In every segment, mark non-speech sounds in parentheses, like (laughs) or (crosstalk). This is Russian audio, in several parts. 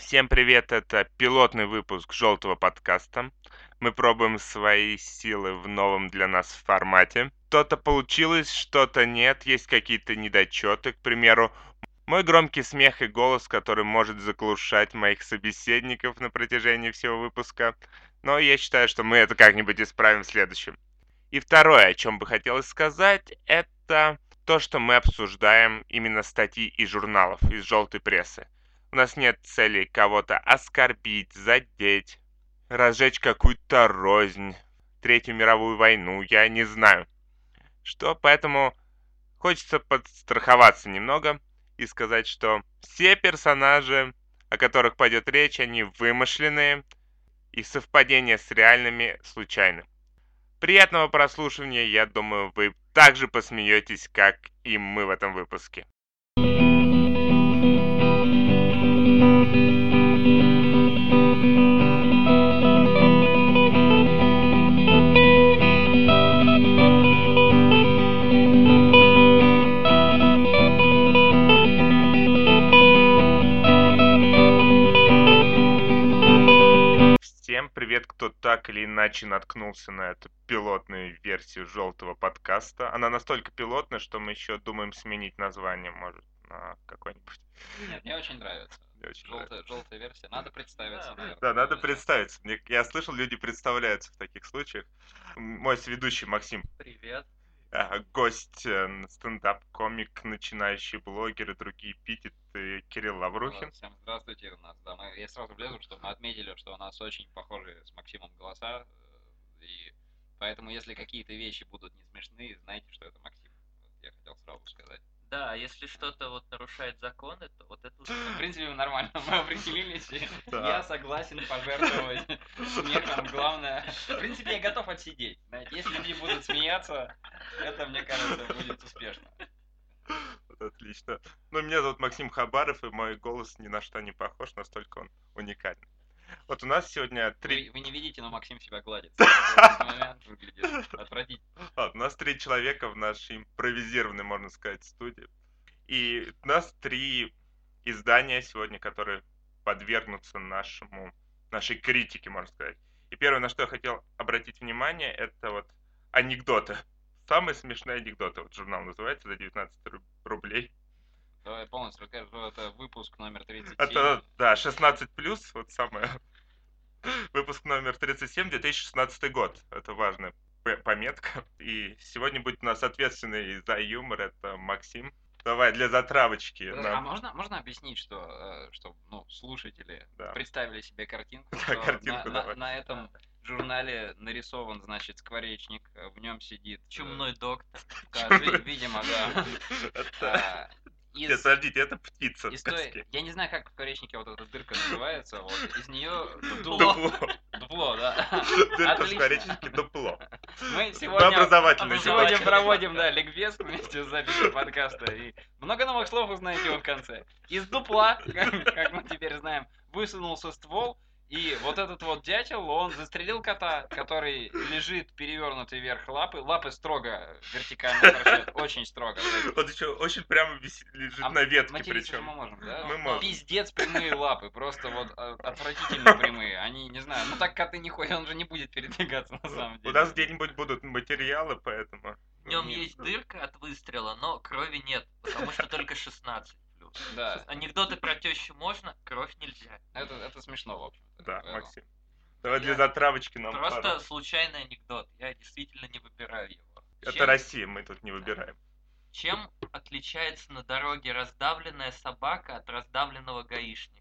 Всем привет, это пилотный выпуск желтого подкаста. Мы пробуем свои силы в новом для нас формате. Что-то получилось, что-то нет, есть какие-то недочеты. К примеру, мой громкий смех и голос, который может заглушать моих собеседников на протяжении всего выпуска. Но я считаю, что мы это как-нибудь исправим в следующем. И второе, о чем бы хотелось сказать, это то, что мы обсуждаем именно статьи из журналов, из желтой прессы. У нас нет цели кого-то оскорбить, задеть, разжечь какую-то рознь, Третью мировую войну, я не знаю. Что, поэтому хочется подстраховаться немного и сказать, что все персонажи, о которых пойдет речь, они вымышленные, и совпадения с реальными случайны. Приятного прослушивания, я думаю, вы также посмеетесь, как и мы в этом выпуске. Привет, кто так или иначе наткнулся на эту пилотную версию желтого подкаста. Она настолько пилотная, что мы еще думаем сменить название, может, на какой-нибудь. Нет, мне очень нравится. Мне очень желтая, нравится. желтая версия. Надо представиться, да, Да, надо представиться. Я слышал, люди представляются в таких случаях. Мой сведущий Максим. Привет. Гость, э, стендап-комик, начинающий блогер и другие эпитеты Кирилл Лаврухин. Всем здравствуйте у нас. Да, мы, я сразу влезу, что мы отметили, что у нас очень похожи с Максимом голоса. Э, и поэтому, если какие-то вещи будут не смешные, знайте, что это Максим. Вот я хотел сразу сказать. Да, если что-то вот нарушает законы, то вот это уже... В принципе, нормально, мы (laughs) определились. Я согласен пожертвовать смехом. Главное, в принципе, я готов отсидеть. Знаете, если люди будут смеяться, это, мне кажется, будет успешно. Отлично. Ну, меня зовут Максим Хабаров, и мой голос ни на что не похож, настолько он уникальный. Вот у нас сегодня три... Вы, вы не видите, но Максим себя гладит. (laughs) отвратительно. у нас три человека в нашей импровизированной, можно сказать, студии. И у нас три издания сегодня, которые подвергнутся нашему, нашей критике, можно сказать. И первое, на что я хотел обратить внимание, это вот анекдоты. Самые смешные анекдоты. Вот журнал называется за 19 рублей. Давай полностью расскажу, это выпуск номер 37. Это, да, 16 плюс, вот самое. (laughs) Выпуск номер 37, 2016 год. Это важная пометка. И сегодня будет у нас ответственный за юмор, это Максим. Давай, для затравочки. А нам... можно, можно объяснить, что, э, что ну, слушатели да. представили себе картинку, (laughs) да, картинку на, на, на этом журнале нарисован, значит, скворечник, в нем сидит чумной доктор. (laughs) Видимо, да. Из... Нет, подождите, это птица. Из той... Я не знаю, как в скворечнике вот эта дырка называется. Вот. Из нее дупло. Дупло, да. Дырка в скворечнике дупло. Мы сегодня, мы сегодня проводим, да, ликбез вместе с записью подкаста. И много новых слов узнаете в конце. Из дупла, (laughs) как мы теперь знаем, высунулся ствол, и вот этот вот дятел, он застрелил кота, который лежит перевернутый вверх лапы. Лапы строго вертикально торчат, очень строго. Он еще очень прямо лежит а на ветке причем. мы можем, да? Мы можем. Пиздец прямые лапы, просто вот а, отвратительно прямые. Они, не знаю, ну так коты не ходят, он же не будет передвигаться на самом деле. У нас где-нибудь будут материалы, поэтому... В нем есть дырка от выстрела, но крови нет, потому что только 16. Да. Анекдоты про тещу можно, кровь нельзя. Это, это смешно, в общем. Да, Максим. Давай я... для затравочки нам Просто пару. случайный анекдот. Я действительно не выбираю его. Это Чем... Россия, мы тут не выбираем. Чем отличается на дороге раздавленная собака от раздавленного гаишника?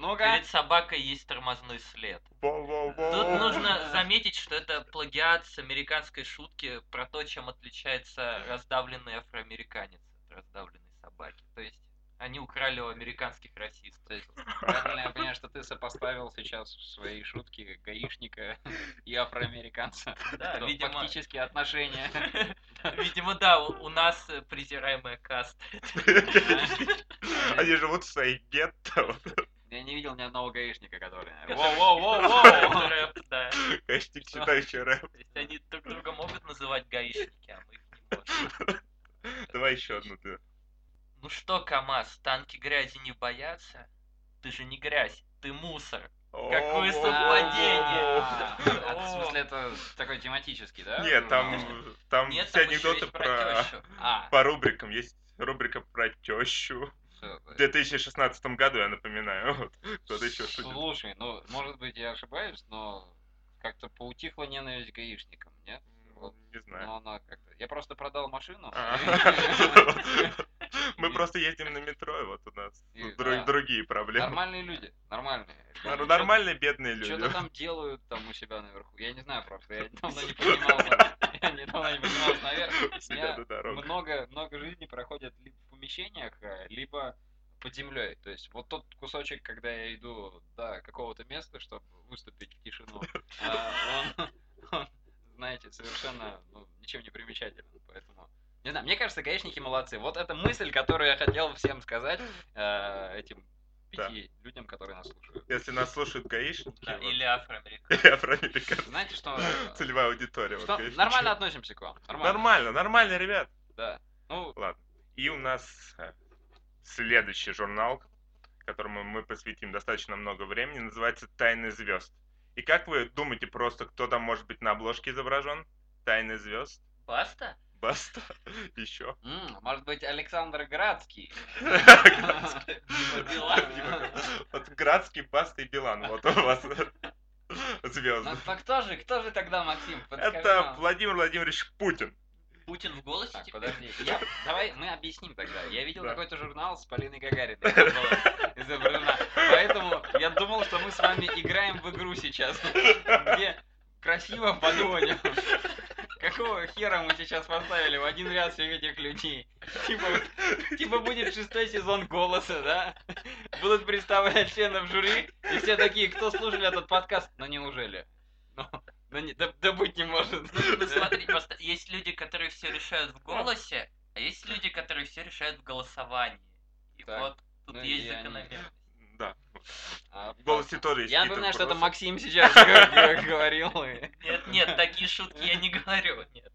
ну -ка. Перед собакой есть тормозной след. Во-во-во. Тут нужно заметить, что это плагиат с американской шутки про то, чем отличается раздавленный афроамериканец от раздавленной собаки. То есть они украли у американских расистов. То есть, правильно я понимаю, что ты сопоставил сейчас в своей шутке гаишника и афроамериканца. Да, видимо... Фактически отношения. Видимо, да, у, нас презираемая каста. Они живут в своей гетто. Я не видел ни одного гаишника, который... Воу-воу-воу-воу! Рэп, (laughs) да. Гаишник, читающий рэп. То есть они друг друга могут называть гаишники, а мы их не можем. Давай еще одну ты. Ну что, КамАЗ, танки грязи не боятся? ты же не грязь, ты мусор. Какое совпадение! А, В смысле, это такой тематический, да? Нет, там, там Нет, все там еще анекдоты про... А, По рубрикам. Есть рубрика про тещу. всё. В 2016 году, я напоминаю. (laughs) Вот. Кто-то еще шутит. Слушай, ну, может быть, я ошибаюсь, но как-то поутихла ненависть к гаишникам, нет? Вот. Не знаю. Но она как-то... Я просто продал машину. (laughs) Мы просто ездим на метро, и вот у нас другие проблемы. Нормальные люди, нормальные. Нормальные бедные люди. Что-то там делают там у себя наверху. Я не знаю просто, я давно не (laughs) поднимался. Я недавно не поднимался наверх. Много, много жизни проходит либо в помещениях, э, либо под землей. То есть вот тот кусочек, когда я иду до какого-то места, чтобы выступить в тишину, (laughs) а, он, он, знаете, совершенно ну, ничем не примечателен. Поэтому, не знаю, мне кажется, гаишники молодцы. Вот эта мысль, которую я хотел всем сказать, э, этим Да. пяти людям, которые нас слушают. Если нас слушают гаишники, Да, вот, Или афроамериканцы. (laughs) или афроамериканцы, Знаете, что... (laughs) целевая аудитория. вот что гаишники. нормально относимся к вам. Нормально. Нормально, нормально, ребят. Да. Ну, Ладно. И у нас э, следующий журнал, которому мы посвятим достаточно много времени, называется «Тайны звезд». И как вы думаете просто, кто там может быть на обложке изображен? «Тайны звезд»? Баста? Баста? (laughs) Еще? может быть, Александр (laughs) Градский. Вот Градский, Баста и Билан. Вот у вас звезды. Ну, то кто же, кто же тогда, Максим? Это. Владимир Владимирович Путин. Путин в голосе Так, теперь? подожди. Я- давай мы объясним тогда. Я видел Да. какой-то журнал с Полиной Гагариной. (laughs) изображена. Поэтому я думал, что мы с вами играем в игру сейчас, где красиво подумали. Какого хера мы сейчас поставили в один ряд всех этих людей? Типа, типа будет шестой сезон «Голоса», да? Будут представлять членов жюри, и все такие, кто слушали этот подкаст? Ну неужели? Ну, ну не, да, да быть не может. Ну смотри, просто есть люди, которые все решают в голосе, а есть люди, которые все решают в голосовании. И Так. вот тут Ну, есть закономерность. Да. А, В голосе тоже есть Я напоминаю, что это. Максим сейчас (laughs) говорил. Нет, (laughs) такие шутки я не говорю, нет.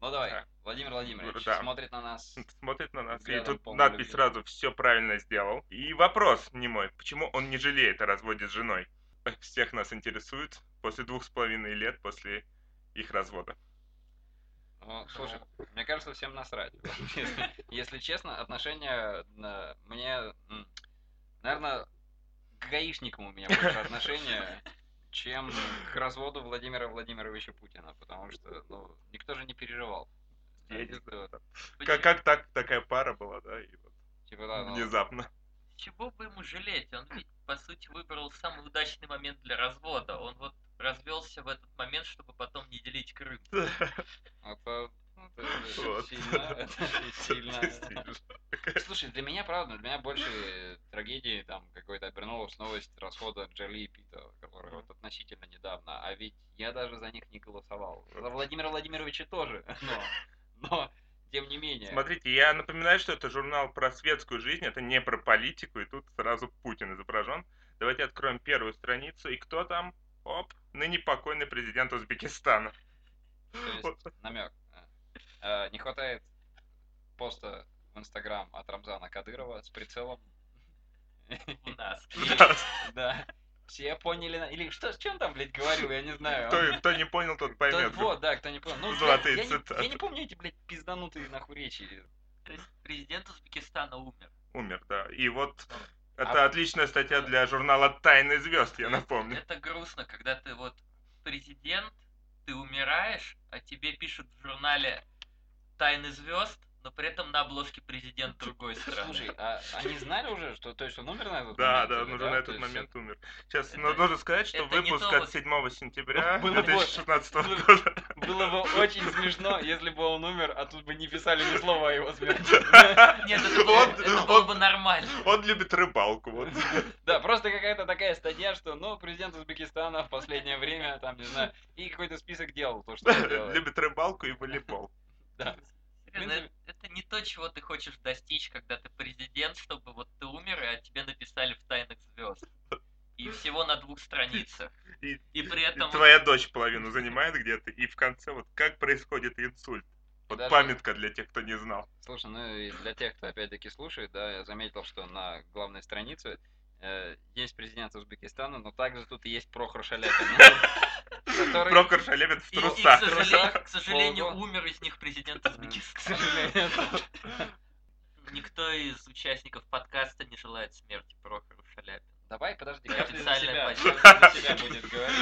Ну давай. Владимир Владимирович Да. смотрит на нас. (laughs) Смотрит на нас, и тут надпись любви. сразу «все правильно сделал». И вопрос не мой, почему он не жалеет о разводе с женой? (laughs) Всех нас интересует после двух с половиной лет после их развода. Ну, слушай, мне кажется, всем насрать. Если, если честно, отношения э, мне, наверное, к гаишникам у меня больше отношения, чем к разводу Владимира Владимировича Путина, потому что, ну, никто же не переживал. Я не знаю, Как, как так такая пара была, да, и вот Типа, да, ну, внезапно. Чего бы ему жалеть? Он ведь, по сути, выбрал самый удачный момент для развода. Он вот развелся в этот момент, чтобы потом не делить Крым. (laughs) это, ну, Вот. сильно. (laughs) Слушай, для меня, правда, для меня больше трагедии там какой-то обернулась новость расхода Джоли и Пита, который вот относительно недавно. А ведь я даже за них не голосовал. За Владимира Владимировича тоже, (laughs) но, но тем не менее. Смотрите, я напоминаю, что это журнал про светскую жизнь, это не про политику, и тут сразу Путин изображен. Давайте откроем первую страницу, и кто там? Оп, ныне покойный президент Узбекистана. То есть, намек. Э, Не хватает поста в Инстаграм от Рамзана Кадырова с прицелом. У нас. (laughs) Да. Все поняли, на- или что, с чем там, блядь, говорил, я не знаю. Кто, кто не понял, тот поймет. вот, да, кто не понял. Ну, Золотые я, я не, цитаты. я не помню эти, блядь, пизданутые нахуй речи. То есть президент Узбекистана умер. Умер, да. И вот А это отличная статья для журнала «Тайны звезд», я напомню. Это грустно, когда ты вот президент, ты умираешь, а тебе пишут в журнале «Тайны звезд», но при этом на обложке президент другой (laughs) страны. Слушай, а они знали уже, что то есть он умер на этот Да, момент? да, он уже да? на То этот есть момент умер. Сейчас это- ну, нужно сказать, что выпуск то от вот- 7 сентября Было бы- 2016 (laughs) было- года. Было бы очень смешно, если бы он умер, а тут бы не писали ни слова о его смерти. (laughs) Нет, это было, Он- это было он- бы нормально. Он любит рыбалку, вот. Да, просто какая-то такая статья, что, ну, президент Узбекистана в последнее время, там, не знаю, и какой-то список делал то, что он делает. Любит рыбалку и волейбол. Да. Серьезно, принципе- это не то, чего ты хочешь достичь, когда ты президент, чтобы вот ты умер, и о тебе написали в тайнах звезд. И всего на двух страницах. И- И при И этом... твоя дочь половину занимает где-то, и в конце вот как происходит инсульт. Вот даже- памятка для тех, кто не знал. Слушай, ну и для тех, кто опять-таки слушает, да, я заметил, что на главной странице есть президент Узбекистана, но также тут и есть Прохор Шаляпин, который, (laughs) Прохор в И, и, к трусах. сожалению, к сожалению, умер из них президент (laughs) к Узбекистана. сожалению, Никто из участников подкаста не желает смерти Прохору Шаляпину. Давай, подожди, каждый за себя, позиция.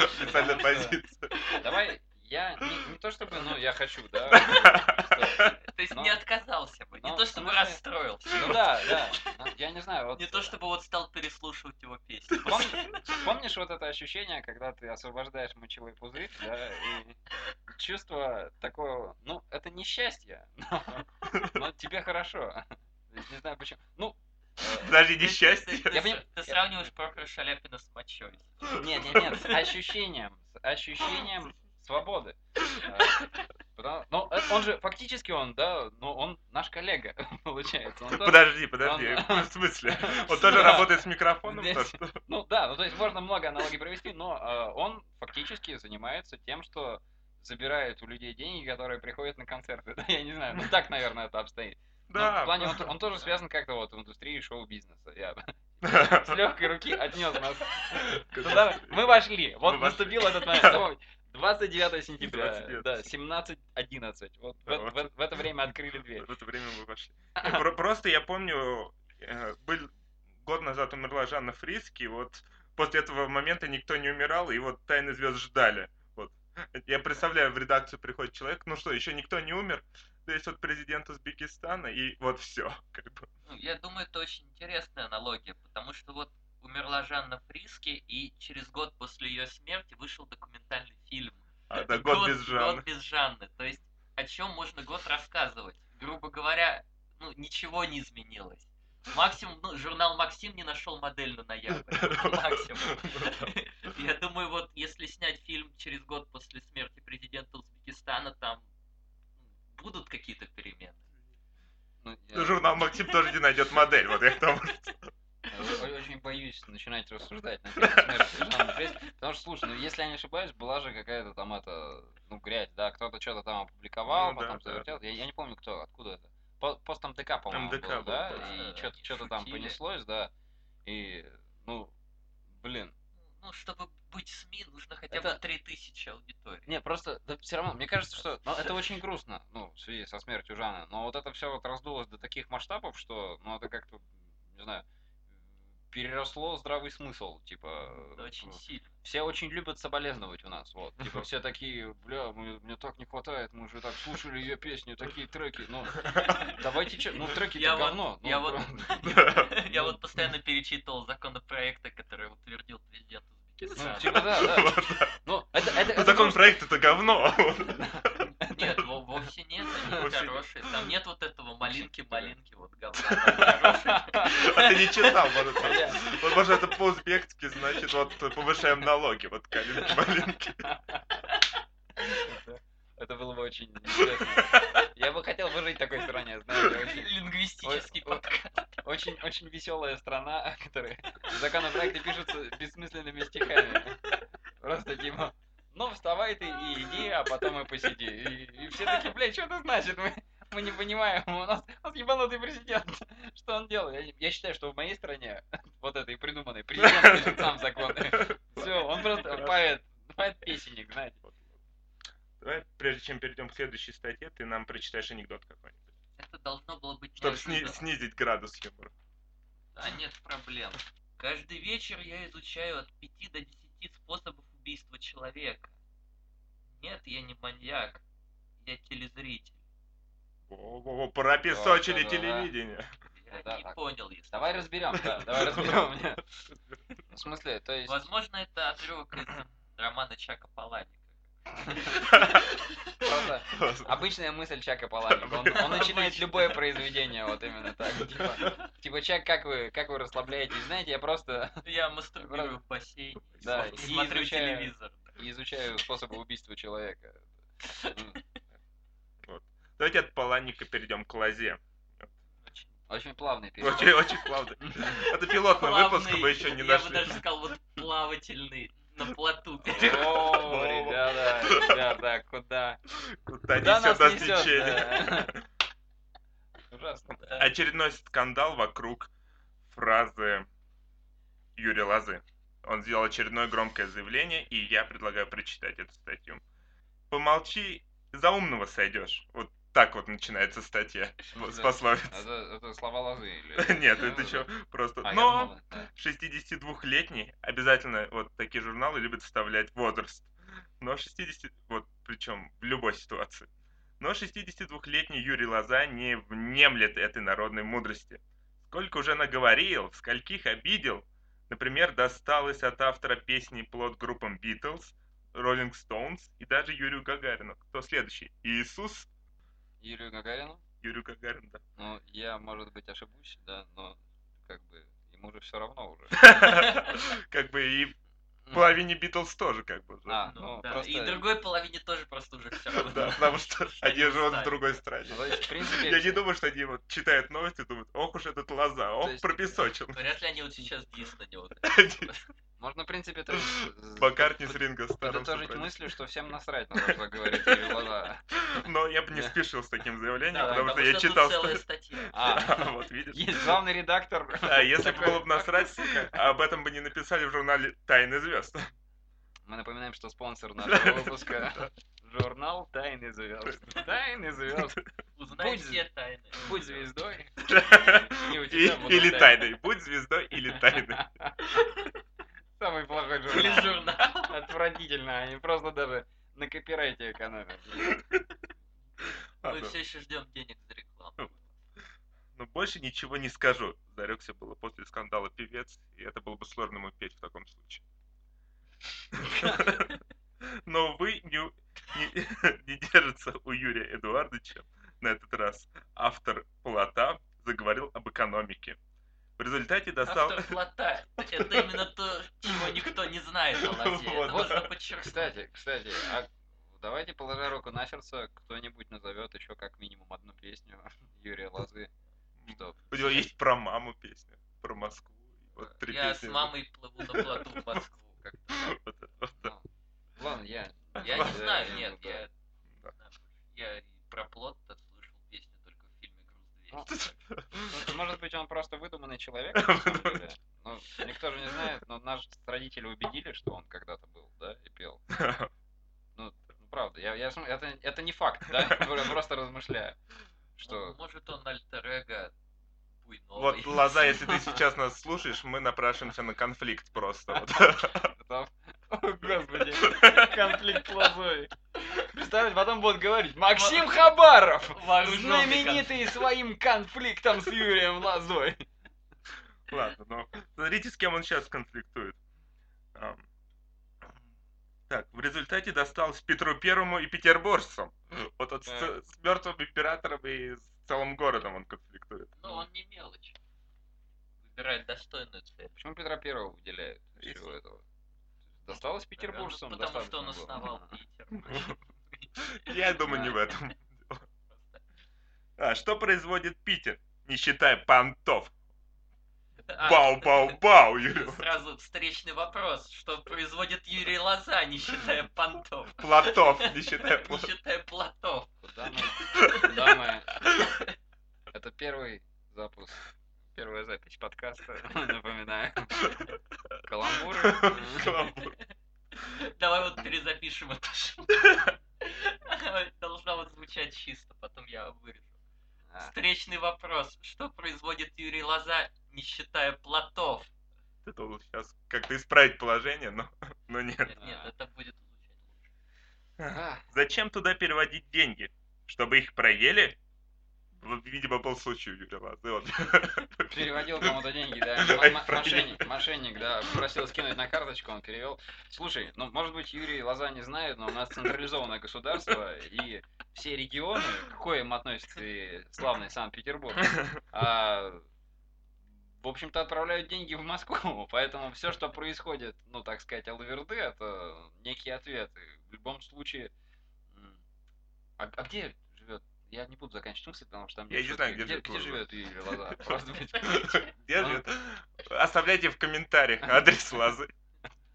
Официальная позиция. Давай, я не, не то чтобы, ну, я хочу, да. (laughs) То есть не отказался бы, не то чтобы расстроился. Ну да, да. Ну, Я не знаю, вот. Не то чтобы вот стал переслушивать его песни. Помни- Помнишь вот это ощущение, когда ты освобождаешь мочевой пузырь, да, и чувство такое, ну, это не счастье, но, тебе хорошо. Не знаю почему. Ну, э, Даже Ты- ты- несчастье. Ты, Я ты- ты сравниваешь Прохора Шаляпина с мочой. нет, нет, нет, с ощущением, с ощущением свободы. Э, потому- Ну, э, он же, фактически он, да, ну, он наш коллега, (laughs) получается. Он тоже- Подожди, подожди. Он- В смысле? (laughs) Он тоже Да. работает с микрофоном? Здесь- то что? (laughs) Ну да, ну то есть можно много аналогий провести, но э, он фактически занимается тем, что забирает у людей деньги, которые приходят на концерты. Да, Я не знаю, ну так, наверное, это обстоит. Но Да. в плане он, он тоже связан как-то вот в индустрии шоу-бизнеса. Я с легкой руки отнес нас. Туда мы вошли. Вот наступил этот момент. Запомни. 29 (laughs) сентября, 29. да, 17.11. Вот в, Вот. в- в это время открыли дверь. В это время мы вошли. (laughs) Просто я помню, э, был год назад умерла Жанна Фриски, и вот после этого момента никто не умирал, и вот Тайны звезд ждали. Вот. Я представляю, в редакцию приходит человек, ну что, еще никто не умер, то есть вот президент Узбекистана, и вот все. Как бы. Ну, я думаю, это очень интересная аналогия, потому что вот умерла Жанна Фриски, и через год после ее смерти вышел документальный фильм. А, да, год без Жанны. Год без Жанны. То есть о чем можно год рассказывать? Грубо говоря, ну, ничего не изменилось. Максимум, ну, журнал Максим не нашел модель на ноябрь. (laughs) Максимум. Я думаю, вот если снять фильм через год после смерти президента Узбекистана, там ну, будут какие-то перемены. Ну, я- Ну, Журнал Максим тоже не найдет модель, вот я к тому. Очень боюсь начинать рассуждать на тему смерти Жанны потому что, слушай, ну если я не ошибаюсь, была же какая-то там это, ну, грязь, да, кто-то что-то там опубликовал, Ну да, потом да. завертел, я, я не помню кто, откуда это. По- Пост МДК, по-моему, МДК был, был, да, да. и Да, что-то там понеслось, да, и, ну, блин, Ну, чтобы быть СМИ, нужно хотя Это- бы 3000 аудиторий. не, просто, все равно, мне кажется, что, ну, это очень (laughs) грустно, ну, в связи со смертью Жанны, но вот это все вот раздулось до таких масштабов, что, ну, это как-то, не знаю, переросло здравый смысл, типа... Это очень сильно. все очень любят соболезновать у нас, вот. Типа все такие, бля, мы- мне так не хватает, мы же так слушали ее песни, такие треки, ну, давайте че, ну треки Я вот- говно. ну, я вот- правда. (laughs) Я Ну, вот постоянно перечитывал законопроекты, которые утвердил президент Ну, Узбекистана. типа да, да. Ну, это, это, Ну, это Законопроект это говно. Нет, во- вовсе нет, они хорошие. Там нет вот этого малинки-малинки, вот говна. (laughs) А ты не читал, вот, может, это по-узбекски, значит, вот повышаем налоги, вот калинки-малинки. (laughs) это- было бы очень интересно. Я бы хотел бы жить в такой стране, знаете, очень, Лингвистический подкаст. очень, очень веселая страна, (laughs) которая законопроекты пишутся бессмысленными стихами. Просто типа, ну вставай ты и иди, а потом и посиди. И, и все такие, блядь, что это значит? Мы, мы не понимаем, у нас, у нас ебанутый президент. Что он делает? Я, я считаю, что в моей стране, вот этой придуманной, президент пишет сам законы. Все, он просто поэт, поэт-песенник, знаете. Давай, прежде чем перейдем к следующей статье, ты нам прочитаешь анекдот какой-нибудь. Это должно было быть Чтобы неожиданно. снизить градус юмора. Да, нет проблем. Каждый вечер я изучаю от 5 до 10 способов убийства человека. Нет, я не маньяк. Я телезритель. Во-во-во, пропесочили Да, да, телевидение. Я Да, не так. понял, если Давай разберем, да, давай разберем. мне. (laughs) В смысле, то есть... Возможно, это отрывок из романа Чака Паланика. Просто обычная мысль Чака Паланика. Он, он начинает любое произведение вот именно так. Типа, типа Чак, как вы, как вы расслабляетесь? Знаете, я просто Я мастурбирую в бассейне. Да, и и смотрю изучаю- телевизор. изучаю способы убийства человека. М, Давайте от Паланика перейдем к лозе. Очень плавный переход. Очень, очень плавно. (laughs) Это пилотный выпуск, плавный, мы еще не Я бы нашли. даже сказал, вот плавательный. На плоту. О, (laughs) ребята, ребята, куда? Куда несет нас течение? (laughs) Ужасно. Очередной скандал вокруг фразы Юрия Лозы. Он сделал очередное громкое заявление, и я предлагаю прочитать эту статью. Помолчи, за умного сойдешь. Вот так вот начинается статья с пословиц. Это, это слова лозы или... (laughs) Нет, это еще просто... А, Но думал, да. 62-летний, обязательно вот такие журналы любят вставлять возраст. Но 60... Вот причем в любой ситуации. Но 62-летний Юрий Лоза не внемлет этой народной мудрости. Сколько уже наговорил, скольких обидел. Например, досталось от автора песни плод группам Beatles, Rolling Stones и даже Юрию Гагарину. Кто следующий? Иисус? Юрию Гагарину? Юрию Гагарину, да. Ну, я, может быть, ошибусь, да, но как бы ему же все равно уже. (laughs) Как бы и половине Битлз тоже как бы. А, Ну, ну, да. просто... И другой половине тоже просто уже все равно. Да, потому что (laughs) они живут в другой стране. Я не думаю, что они вот читают новости и думают, ох уж этот лоза, ох, пропесочил. Вряд ли они вот сейчас дис на него. (laughs) можно, в принципе, то есть, Маккартни с Ринго Старом подытожить мыслью, что всем насрать на то, что говорит Лоза. (laughs) Но я бы не Да. спешил с таким заявлением, Да, потому что я читал... целая ст- (laughs) статья. А, (laughs) Вот видишь? есть главный редактор. А если бы было бы насрать, об этом бы не написали в журнале «Тайны звезд». Мы напоминаем, что спонсор нашего выпуска журнал Тайны звезд. Тайны звезд. Узнай Будь все тайны. Будь звездой. И Или тайны. тайной. Будь звездой или тайной. Самый плохой Или журнал. журнал. Отвратительно. Они просто даже на копирайте экономят. Мы Ладно. все еще ждем денег за рекламу. Но больше ничего не скажу. Зарекся было после скандала певец, и это было бы сложно ему петь в таком случае. Но вы не, не, (laughs) не держится у Юрия Эдуардовича на этот раз. Автор плота заговорил об экономике. В результате достал... Автор плота. Это именно то, чего никто не знает о лозе. Вот, Это важно да. подчеркнуть. Кстати, кстати, а давайте, положа руку на сердце, кто-нибудь назовет еще как минимум одну песню Юрия Лозы. Что? У него есть про маму песня, про Москву. Вот три Я с песни. мамой плыву на плоту в Москву. (laughs) Вот это вот. Ну, ладно, я... Я не знаю, нет, я... Я и про плот-то слышал песню только в фильме Ну, (laughs) «Груз 200». может быть, он просто выдуманный человек, на самом деле. Ну, никто же не знает, но наши родители убедили, что он когда-то был, да, и пел. (laughs) Ну, ну, правда, я, я, это, это не факт, да, я просто размышляю, Ну, что... Может, он альтер-эго буйновый. Вот, Лоза, если ты (laughs) сейчас нас слушаешь, мы напрашиваемся на конфликт просто. вот. (laughs) О, господи, (laughs) конфликт лозой. Представляете, потом будут говорить, Максим Хабаров, знаменитый своим конфликтом с Юрием Лозой. Ладно, но смотрите, с кем он сейчас конфликтует. Так, в результате досталось Петру Первому и петербуржцам. Вот от с, с мертвым императором и с целым городом он конфликтует. Ну, он не мелочь. Выбирает достойную цель. Почему Петра Первого выделяют из Если- всего этого? Досталось петербуржцам? Ну, Потому что он было. основал (laughs) Питер. (laughs) Я думаю, не в этом. А, что производит Питер, не считая понтов? А, Бау-бау-бау, (laughs) Юрий. Сразу встречный вопрос. Что производит Юрий Лоза, не считая понтов? Платов, не (laughs) считая Не платов. считая плотов. Дамы, это первый запуск, первая запись подкаста, напоминаю. Каламбур. Давай вот перезапишем эту шутку. Должна вот звучать чисто, потом я вырежу. Встречный вопрос. Что производит Юрий Лоза, не считая плотов? Ты должен сейчас как-то исправить положение, но, (laughs) но нет. Нет, нет, это будет звучать лучше. Зачем туда переводить деньги? Чтобы их проели? Вот, Видимо, был случай у Юрия вот. Переводил кому-то деньги, да. (laughs) Мошенник, мошенник, да. Просил скинуть на карточку, он перевел. Слушай, ну, может быть, Юрий Лоза не знает, но у нас централизованное государство, и все регионы, к коим относится и славный Санкт-Петербург, (laughs) а, в общем-то, отправляют деньги в Москву. Поэтому все, что происходит, ну, так сказать, алаверды, это некие ответы. В любом случае... А, а где? Я не буду заканчивать мысль, потому что там Я не знаю, где где, живет где живет Юрий (laughs) Лоза. Где живет? (laughs) Оставляйте в комментариях (laughs) адрес Лозы.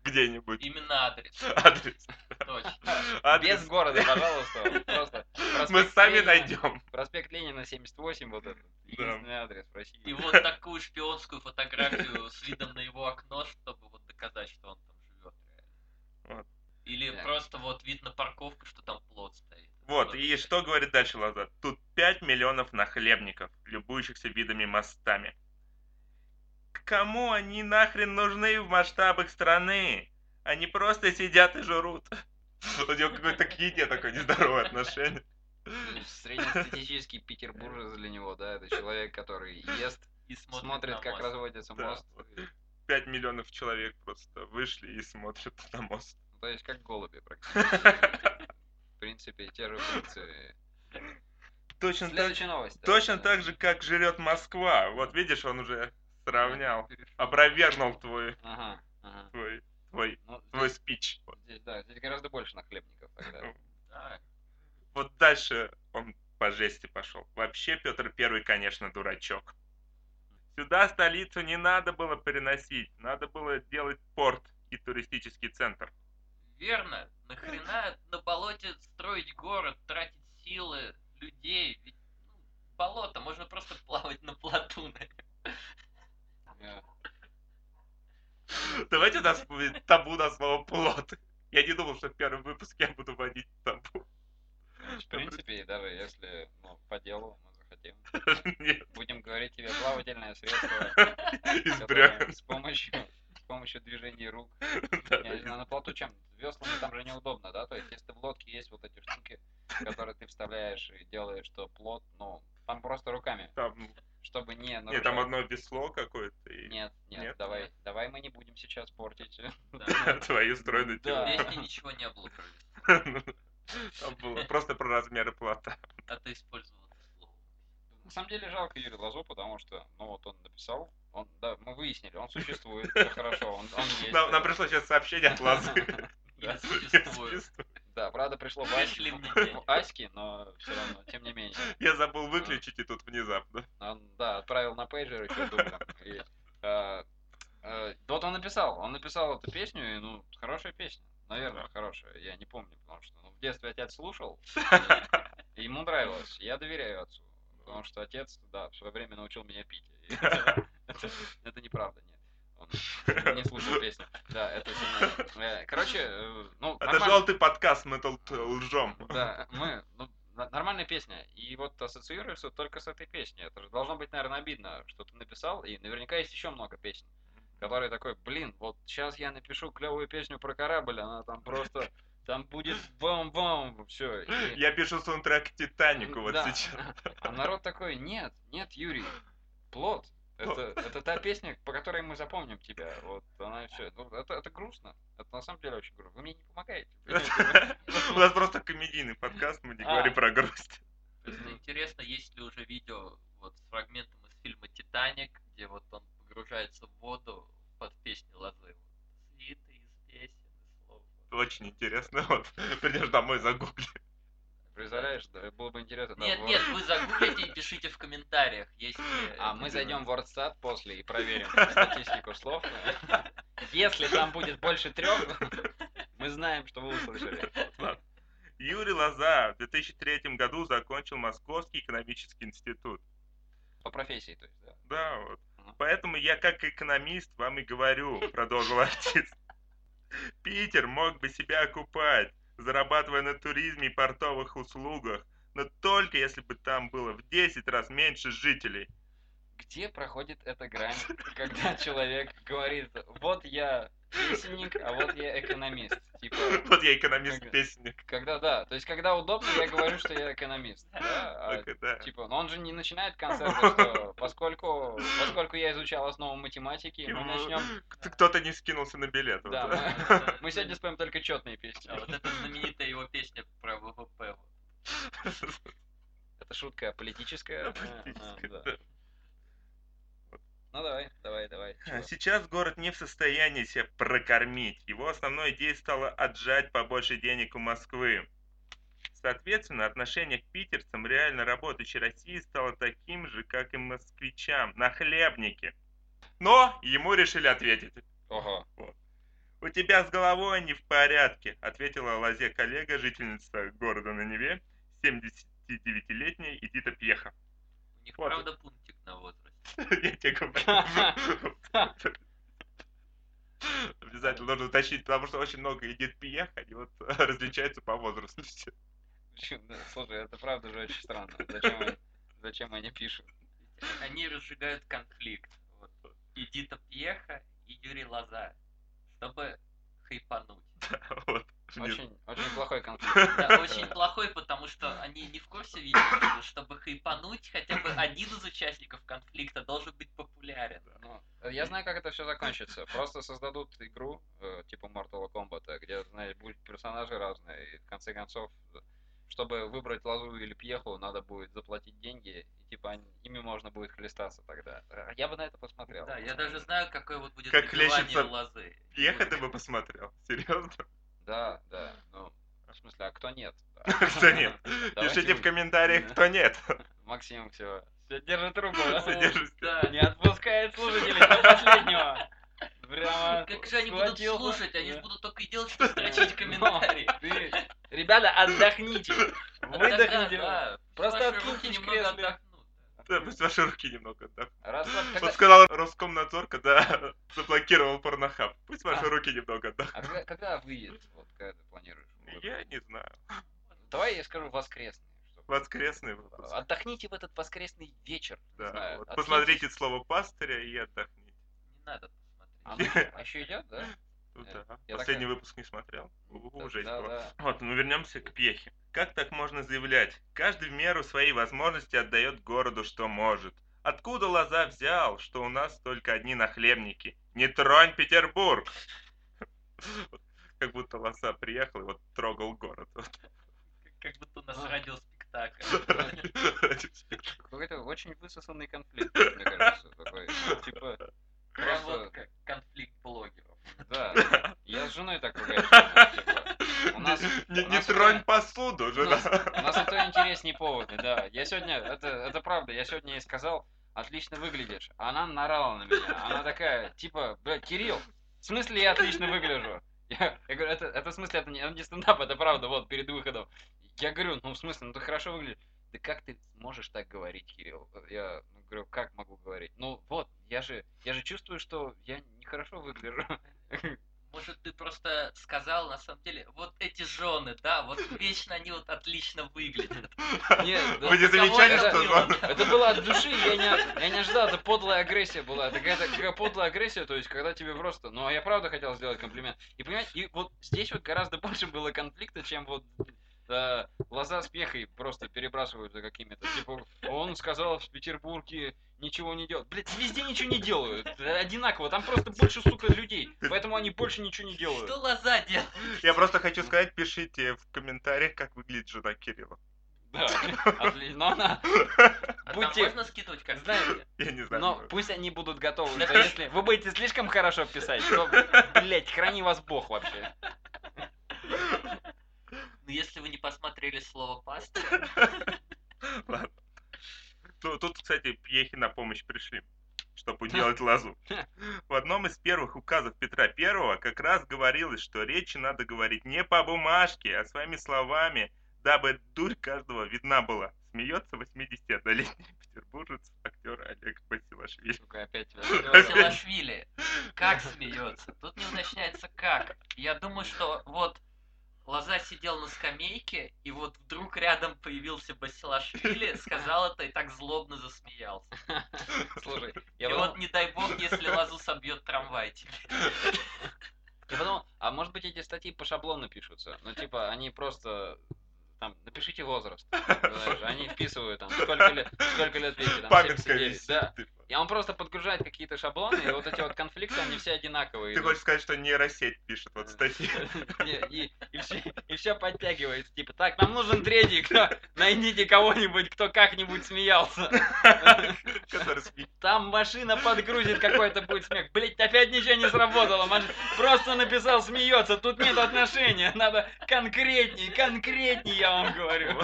где-нибудь. Именно адрес. Адрес. Точно. Без города, пожалуйста. Просто Мы сами найдем. Проспект Ленина, 78, вот этот. Единственный адрес в России. И вот такую шпионскую фотографию с видом на его окно, чтобы вот доказать, что он там живет. Или просто вот вид на парковку, что там плод стоит. Вот, и что говорит дальше Лаза? Тут 5 миллионов нахлебников, любующихся видами мостами. Кому они нахрен нужны в масштабах страны? Они просто сидят и жрут. У него какое-то к еде такое нездоровое отношение. Среднестатистический петербуржец для него, да, это человек, который ест, И смотрит, смотрит, как мост. разводится Да, мост. вот. и- 5 миллионов человек просто вышли и смотрят на мост. ну, То есть как голуби практически. (laughs) Принципе, те же функции. Точно так, Следующая новость. да, точно да. так же, как жрет Москва. Вот видишь, он уже сравнял, опровергнул твой, Ага, ага. твой, твой, Ну, твой здесь, спич. здесь, да, здесь гораздо больше нахлебников тогда. Да. Вот дальше он по жести пошел. Вообще Петр Первый, конечно, дурачок. Сюда столицу не надо было переносить, надо было делать порт и туристический центр. Верно. Нахрена на болоте строить город, тратить силы, людей? Ведь ну, болото, можно просто (laughs) плавать на плоту. Давайте у нас будет табу на слово плод. Я не думал, что в первом выпуске я буду вводить табу. В принципе, даже если ну, по делу мы захотим, (laughs) Нет, будем говорить тебе плавательное средство, (laughs) из которое бревен. с помощью помощью движений рук. (laughs) На плоту чем? Веслами там же неудобно, да? То есть, если в лодке есть вот эти штуки, которые ты вставляешь и делаешь, что плот, ну, там просто руками, Там, чтобы не нет, нарушать. там одно весло какое-то и Нет, нет, Нет? давай, давай мы не будем сейчас портить. (laughs) Твои стройные тела. Песне ничего не было (laughs) Там было просто про размеры плота. а ты использовал это слово. На самом деле жалко Юрия Лазо, потому что, ну вот он написал, он, да, мы выяснили, он существует, всё (laughs) хорошо, он, он есть. Нам, нам пришло сейчас сообщение от Лазы. И (laughs) Да. существует. Да, правда пришло в мне в. Аське, но все равно, тем не менее. Я забыл выключить, и тут внезапно. Он, да, отправил на пейджер еще дублем. И, э, э, вот он написал, он написал эту песню, и, ну, хорошая песня. Наверное, Да. хорошая. Я не помню, потому что ну, в детстве отец слушал, (laughs) и ему нравилось. Я доверяю отцу. Потому что отец, да, в свое время научил меня пить. И (laughs) (laughs) Это, неправда, нет. Он не слушал песню. Да, это. Э, Короче, э, ну, Это желтый подкаст, мы тут э, лжем. Да, мы, ну, на- нормальная песня. И вот ассоциируешься только с этой песней. Это же должно быть, наверное, обидно, что ты написал. И наверняка есть еще много песен, которые такой, блин, вот сейчас я напишу клевую песню про корабль, она там просто, там будет бам-бам, все. Я пишу саундтрек Титанику вот Да. сейчас. А народ такой, нет, нет, Юрий, плод. (laughs) Это, это та песня, по которой мы запомним тебя. Вот она все. Ну, это, это грустно. Это на самом деле очень грустно. Вы мне не помогаете. (laughs) У нас просто комедийный подкаст, мы не А. говорим про грусть. Интересно, есть ли уже видео вот с фрагментом из фильма «Титаник», где вот он погружается в воду под песню Лозы. Вот, Свиты из песен и слов. Очень интересно. (laughs) Вот, придешь домой, загугли. Представляешь, да, было бы интересно. Нет, нет, вы загуглите и пишите в комментариях, есть ли А мы зайдем в WordStat после и проверим (laughs) статистику слов. Если там будет больше трех, (laughs) мы знаем, что вы услышали. Юрий Лоза в 2003 году закончил Московский экономический институт. По профессии, то есть, да. Да, вот. Поэтому я как экономист вам и говорю, продолжил артист. Питер мог бы себя окупать, зарабатывая на туризме и портовых услугах, но только если бы там было в 10 раз меньше жителей. Где проходит эта грань, когда человек говорит, вот я песенник, а вот я экономист. Типа, (laughs) Вот я экономист Ага. песенник. когда да, то есть когда удобно, я говорю, что я экономист. Да? А, Так, да. Типа, но он же не начинает концерт, что поскольку, поскольку я изучал основу математики, мы начнем Кто- Кто-то не скинулся на билет. вот, Да, да. мы, (laughs) мы сегодня споем только четные песни. А вот эта знаменитая его песня про ВВП. вот. (laughs) Это шутка политическая. Политическая, да. Ну давай, давай, давай. Чего? Сейчас город не в состоянии себя прокормить. Его основной идеей стало отжать побольше денег у Москвы. Соответственно, отношение к питерцам реально работающей России стало таким же, как и москвичам, на хлебнике. Но ему решили ответить. Ого. У «У тебя с головой не в порядке», — ответила Лазе коллега, жительница города на Неве, 79-летняя Эдита Пьеха. У них, вот. правда, пунктик на возраст. (laughs) Я тебе говорю. (laughs) Обязательно нужно уточнить, потому что очень много Эдит Пьех, они вот (laughs) различаются по возрасту все. Слушай, это правда же очень странно. Зачем они, зачем они пишут? Они разжигают конфликт. Вот. Эдита Пьеха и Юрий Лоза. Чтобы хайпануть. вот. Очень, очень плохой конфликт. (laughs) Да, очень плохой, потому что они не в курсе видят, что чтобы хайпануть, хотя бы (clears throat) один из участников конфликта должен быть популярен. Ну, я знаю, как это все закончится. Просто создадут игру, э, типа Mortal Kombat, где, знаешь, будут персонажи разные, и в конце концов чтобы выбрать Лазу или Пьеху, надо будет заплатить деньги, и типа ими можно будет хлестаться тогда. Я бы на это посмотрел. Да, я даже знаю, какое вот будет как Лозы. Пьеха ты бы посмотрел? (laughs) Серьезно? Да, да. Ну, в смысле, а кто нет? (laughs) Кто нет? Пишите в комментариях, (laughs) кто нет. Максим все. Все держит (laughs) руку. Да. Не отпускает слушателей до последнего. Прямо как же они будут слушать? Они же будут только и делать, что строчить комментарии. Ребята, отдохните. Выдохните. Просто откиньтесь немного отдохнуть. (laughs) Да, пусть ваши руки немного отдохнут. Вот сказал Роскомнадзор, когда (laughs) заблокировал порнохаб. Пусть ваши а. руки немного отдохнут. А когда выйдет? Вот когда ты планируешь? Я не знаю. Давай я скажу воскресный. Воскресный выпуск. Отдохните в этот воскресный вечер. Да, вот посмотрите слово пастыря и отдохните. Не надо а, а еще идет, да? Ну да. Я Последний так... выпуск не смотрел. Уже да, да. Вот, ну вернемся к Пьехе. Как так можно заявлять? Каждый в меру своей возможности отдает городу, что может. Откуда Лоза взял, что у нас только одни нахлебники? Не тронь Петербург! Как будто Лоза приехал и вот трогал город. Как будто у нас радиоспектакль. Какой-то очень высосанный конфликт, мне (laughs) кажется, такой. Типа, Просто... конфликт блогеров. Да, (laughs) я с женой так ругаюсь. Типа. У нас, не, у не тронь посуду, жена. У нас, это интереснее поводы, да. Я сегодня, это, это правда, я сегодня ей сказал, отлично выглядишь. Она нарала на меня. Она такая, типа, блядь, Кирилл, в смысле я отлично выгляжу? Я, я говорю, это, это в смысле, это не, это не стендап, это правда, вот, перед выходом. Я говорю, ну, в смысле, ну ты хорошо выглядишь. Да как ты можешь так говорить, Кирилл? Я ну, говорю, как могу говорить? Ну, вот, я же, я же чувствую, что я нехорошо выгляжу. (laughs) Может, ты просто сказал, на самом деле, вот эти жены, да, вот вечно они вот отлично выглядят. Нет, Вы не замечали, что жены? Это было от души, я не, я не ожидал, это подлая агрессия была. Это какая-то какая подлая агрессия, то есть, когда тебе просто... Ну, а я правда хотел сделать комплимент. И понимаете, и вот здесь вот гораздо больше было конфликта, чем вот да, глаза с пехой просто перебрасываются какими-то. Типа, он сказал в Петербурге ничего не делать. Блять, везде ничего не делают. Одинаково. Там просто больше, сука, людей. Поэтому они больше ничего не делают. Что лоза делает? Я просто хочу сказать, пишите в комментариях, как выглядит жена Кирилла. Да, отлично. Но она... (laughs) Будьте... можно скидывать, как знаете? Я не знаю. Но пусть они будут готовы. (laughs) Если вы будете слишком хорошо писать, то, блять, храни вас Бог вообще. Ну, если вы не посмотрели слово паста. (laughs) Ладно. Тут, кстати, пьехи на помощь пришли, чтобы уделать лазу. (laughs) В одном из первых указов Петра Первого как раз говорилось, что речи надо говорить не по бумажке, а своими словами, дабы дурь каждого видна была. Смеется 81-летний петербуржец, актер Олег Басилашвили. Сука, опять Басилашвили. Как смеется? Тут не уточняется как. Я думаю, что вот Лоза сидел на скамейке, и вот вдруг рядом появился Басилашвили, сказал это и так злобно засмеялся. (laughs) Слушай, я и подумал... вот не дай бог, если Лозу собьет трамвай теперь. Я подумал, а может быть эти статьи по шаблону пишутся? Ну, типа, они просто там, напишите возраст. (laughs) Знаешь, они вписывают там, сколько лет, сколько лет Вики, там, Памятская 79, да. И он просто подгружает какие-то шаблоны, и вот эти вот конфликты, они все одинаковые. Ты хочешь сказать, что нейросеть пишет вот статьи? (laughs) И, и, все, и все подтягивается. Типа, так, нам нужен третий, кто, (laughs) найдите кого-нибудь, кто как-нибудь смеялся. Там машина подгрузит какой-то будет смех. Блять, опять ничего не сработало. Маш... Просто написал смеется. Тут нет отношения. Надо конкретней, конкретней, я вам говорю.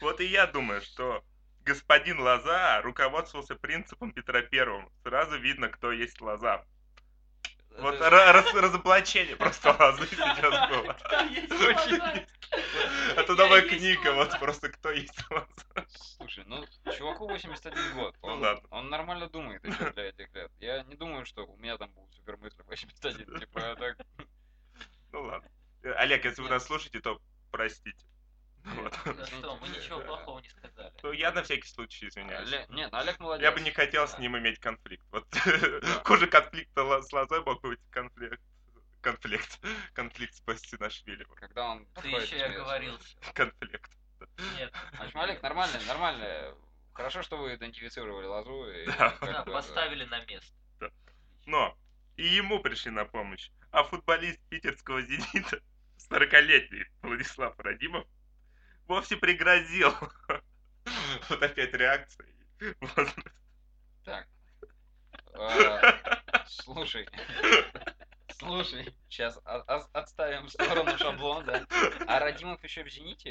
Вот и я думаю, что господин Лоза руководствовался принципом Петра Первым. Сразу видно, кто есть Лоза. Вот раз- разоблачение просто лозы сейчас было. Это новая книга, вот просто кто есть лоза. Слушай, ну, чуваку 81 год. Ну Он, он нормально думает еще для этих лет. Я не думаю, что у меня там будут супер мысли в 81. Типа, я так... Ну ладно. Олег, если вы нас слушаете, то простите. Вот. Да что, мы ничего плохого не сказали. Ну, я на всякий случай извиняюсь. Олег- Нет, ну, Олег молодец. Я бы не хотел с ним иметь конфликт. Вот (laughs) хуже конфликта с лозой мог быть конфликт. Конфликт. Конфликт с Бастинашвили. Когда он Ты еще и тебе, оговорился. Конфликт. Нет, В общем, Олег, нормально, нормально. Хорошо, что вы идентифицировали лозу и Да. поставили на место. Но и ему пришли на помощь. А футболист питерского «Зенита», 40-летний Владислав Радимов, вовсе пригрозил. (laughs) Вот опять реакция. Так. Э, Слушай. Слушай, сейчас отставим в сторону шаблон, да. А Радимов еще в «Зените»?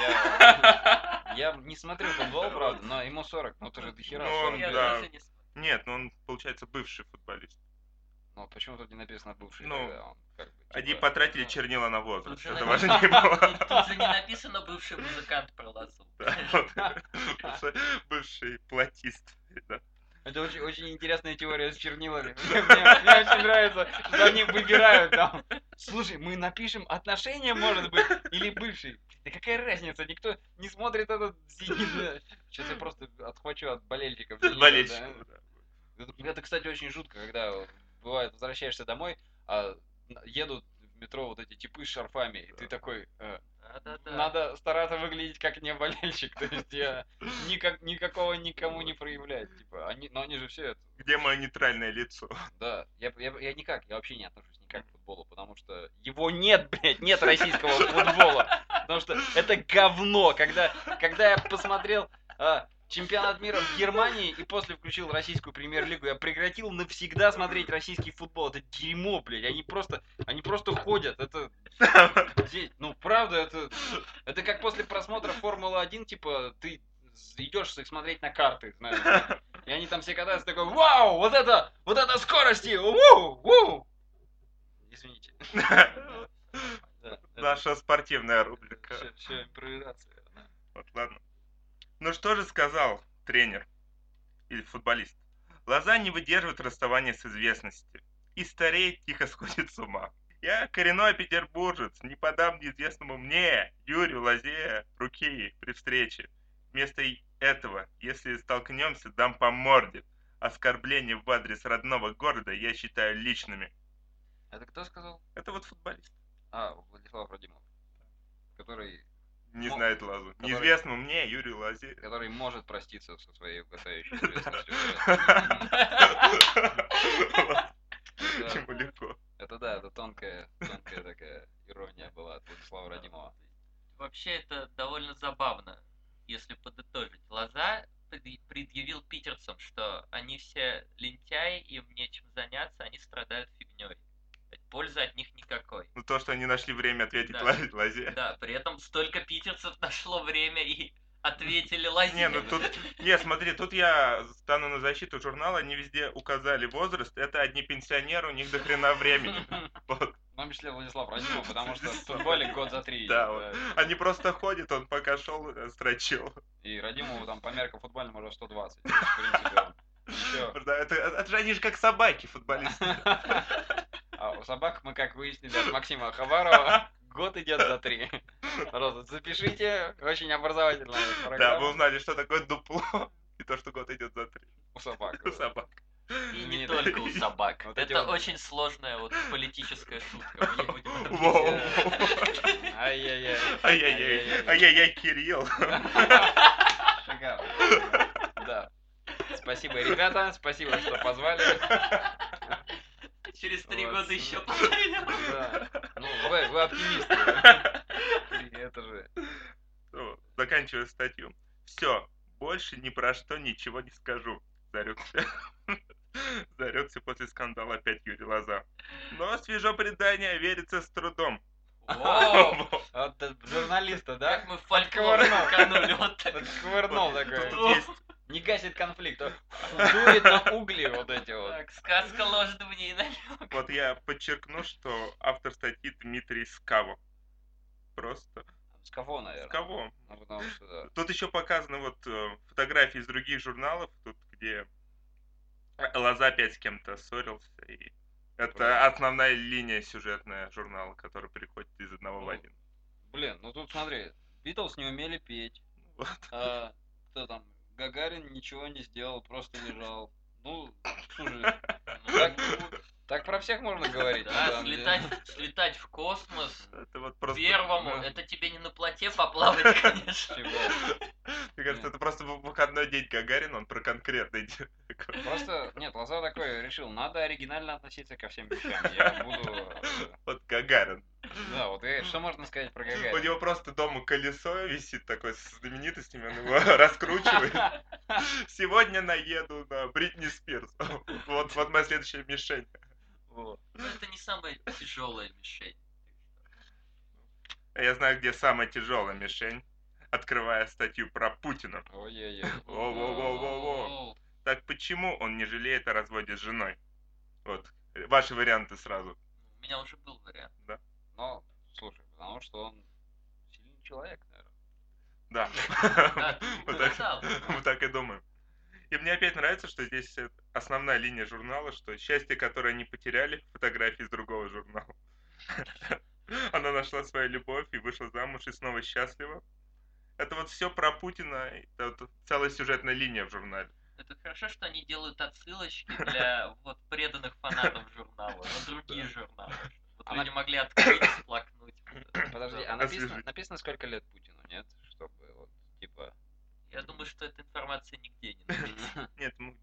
Я, я не смотрю футбол, правда, но ему 40, ну это же дохера Ну, 40 Я лет. да. Нет, ну он, получается, бывший футболист. Ну почему тут не написано бывший? Ну, тогда? Он как бы, Они типа, потратили ну, чернила на. Тут же Это важнее было. Тут же не написано бывший музыкант про лозу. Да, вот. Бывший платист. да. Это очень, очень интересная теория с чернилами. (laughs) Мне, мне- мне очень нравится, что они выбирают там. Слушай, мы напишем отношения, может быть, или бывший. Да какая разница, никто не смотрит этот зенит. Сейчас я просто отхвачу от болельщиков. «Зенита», Болельщиков, да. да. Это, это, кстати, очень жутко, когда бывает возвращаешься домой, а едут в метро вот эти типы с шарфами, и ты такой, э, Да-да-да. надо стараться выглядеть как не болельщик, то есть я никак, никакого никому не проявлять, типа, они, но они же все это, Где мое нейтральное лицо? да, я, я, я никак, я вообще не отношусь никак к футболу, потому что его нет, блядь, нет российского футбола, потому что это говно, когда, когда я посмотрел а, чемпионат мира в Германии и после включил российскую премьер-лигу, я прекратил навсегда смотреть российский футбол, это дерьмо, блядь, они просто, они просто ходят, это, ну, правда, это, это как после просмотра Формулы-1, типа, ты идешь смотреть на карты, знаешь, и они там все катаются, такой, вау, вот это, вот это скорости, уу, уу. Извините. Наша спортивная рубрика. все, все импровизация. Вот, ладно. Ну что же сказал тренер или футболист? Лоза не выдерживает расставания с известностью и стареет, тихо сходит с ума. Я коренной петербуржец, не подам неизвестному мне, Юрию Лозе, руки при встрече. Вместо этого, если столкнемся, дам по морде. Оскорбления в адрес родного города я считаю личными. Это кто сказал? Это вот футболист. А, Владислав Радимов, который, Не Мо- знает Лозу. который- Неизвестному мне, Юрию Лозе. который может проститься со своей угасающей (laughs) известностью. Ему легко. Это да, это тонкая, тонкая такая ирония была от Владислава Радимова. Вообще это довольно забавно, если подытожить. Лоза пред- предъявил питерцам, что они все лентяи, им нечем заняться, они страдают фигней. Пользы от них никакой. Ну то, что они нашли время ответить Да. Ла- Лозе. Да, при этом столько питерцев (laughs) нашло время и ответили Лозе. Не, ну тут... Не, смотри, тут я стану на защиту журнала, они везде указали возраст, это одни пенсионеры, у них до хрена времени. (laughs) Вот. В том числе Владислав Радимов, потому что в футболе год за три. Да, вот. Они просто ходят, он пока шел, э, строчил. И Радимову там по меркам футбольным уже 120. То есть, В принципе, он. (laughs) Да, это, это же они же как собаки, футболисты. (laughs) А у собак мы, как выяснили от Максима Хабарова, (laughs) год идет за три. Пожалуйста, запишите, очень образовательная Да, вы программа узнали, что такое дупло, и то, что год идет за три. у собак. У собак. И не только у собак. Вот эти Это вот- очень сложная вот политическая шутка. Мы. Ай-яй-яй. Ай-яй-яй, ай-яй-яй, Кирилл. Шикарно. Да. Спасибо, ребята, спасибо, что позвали. Через три года еще позовем. Да. Ну, вы, вы оптимисты. Это же. Ну, Заканчиваю статью. Все, больше ни про что ничего не скажу. Зарекся. (laughs) Зарекся после скандала опять Юрий Лоза. Но свежо предание, верится с трудом. Воу, (laughs) Вот э, журналиста, да? Как мы в фольклор тканули вот так. Подковырнул такой. Не гасит конфликт, а (laughs) дует на угли вот эти вот. Так, сказка ложит в ней намек. Вот я подчеркну, что автор статьи Дмитрий Скаво. Просто С кого, наверное? Скаво. Ну, потому что, да. Тут еще показаны вот э, фотографии из других журналов, тут где Лоза опять с кем-то ссорился. И это Правильно. основная линия сюжетная журнала, которая переходит из одного в Ну, один. Блин, ну тут смотри, Битлз не умели петь. Вот. А, кто там? Гагарин ничего не сделал, просто лежал. Ну, слушай, (laughs) так, так про всех можно говорить. Да, слетать, слетать в космос Это вот просто... первому, ну, это тебе не на плоте поплавать, (laughs) конечно. Чего? Мне кажется, это просто в выходной день Гагарина, он про конкретный день. Просто, нет, Лоза такой решил, надо оригинально относиться ко всем вещам. Я буду... э, Вот Гагарин. Да, вот что можно сказать про У Гагарина? него просто дома колесо висит такое с знаменитостями, он его (laughs) раскручивает. (laughs) Сегодня наеду на Бритни Спирс. (laughs) Вот, вот моя следующая мишень. Вот. Но это не самая тяжелая мишень. А Я знаю, где самая тяжелая мишень, открывая статью про Путина. Ой-ой-ой. Воу-воу-воу-воу-воу. Так почему он не жалеет о разводе с женой? Вот, ваши варианты сразу. У меня уже был вариант. Ну, слушай, потому что он сильный человек, наверное. Да. (laughs) (laughs) Так-. Мы так и думаем. И мне опять нравится, что здесь э, основная линия журнала, что счастье, которое они потеряли, фотографии из другого журнала. (laughs) Она нашла свою любовь и вышла замуж и снова счастлива. Это вот все про Путина, это вот целая сюжетная линия в журнале. Это хорошо, что они делают отсылочки для вот преданных фанатов журнала, на другие журналы. Она- люди могли (coughs) открыть, всплакнуть. Подожди, а написано, написано сколько лет Путину, нет? Чтобы вот, типа... Я думаю, что эта информация нигде не (laughs) написана. Нет, мы,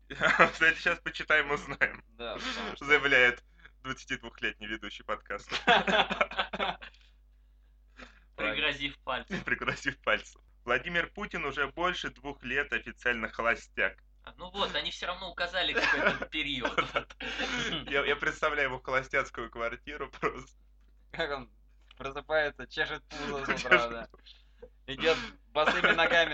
кстати, (laughs) сейчас почитаем, узнаем, Да, что... заявляет 22-летний ведущий подкаста, (laughs) Пригрозив пальцем. пригрозив пальцем. Владимир Путин уже больше двух лет официально холостяк. А, Ну вот, они все равно указали какой-то (laughs) период. Я, я представляю его холостяцкую квартиру просто. Как он просыпается, чешет пузо с утра, да. Идет босыми ногами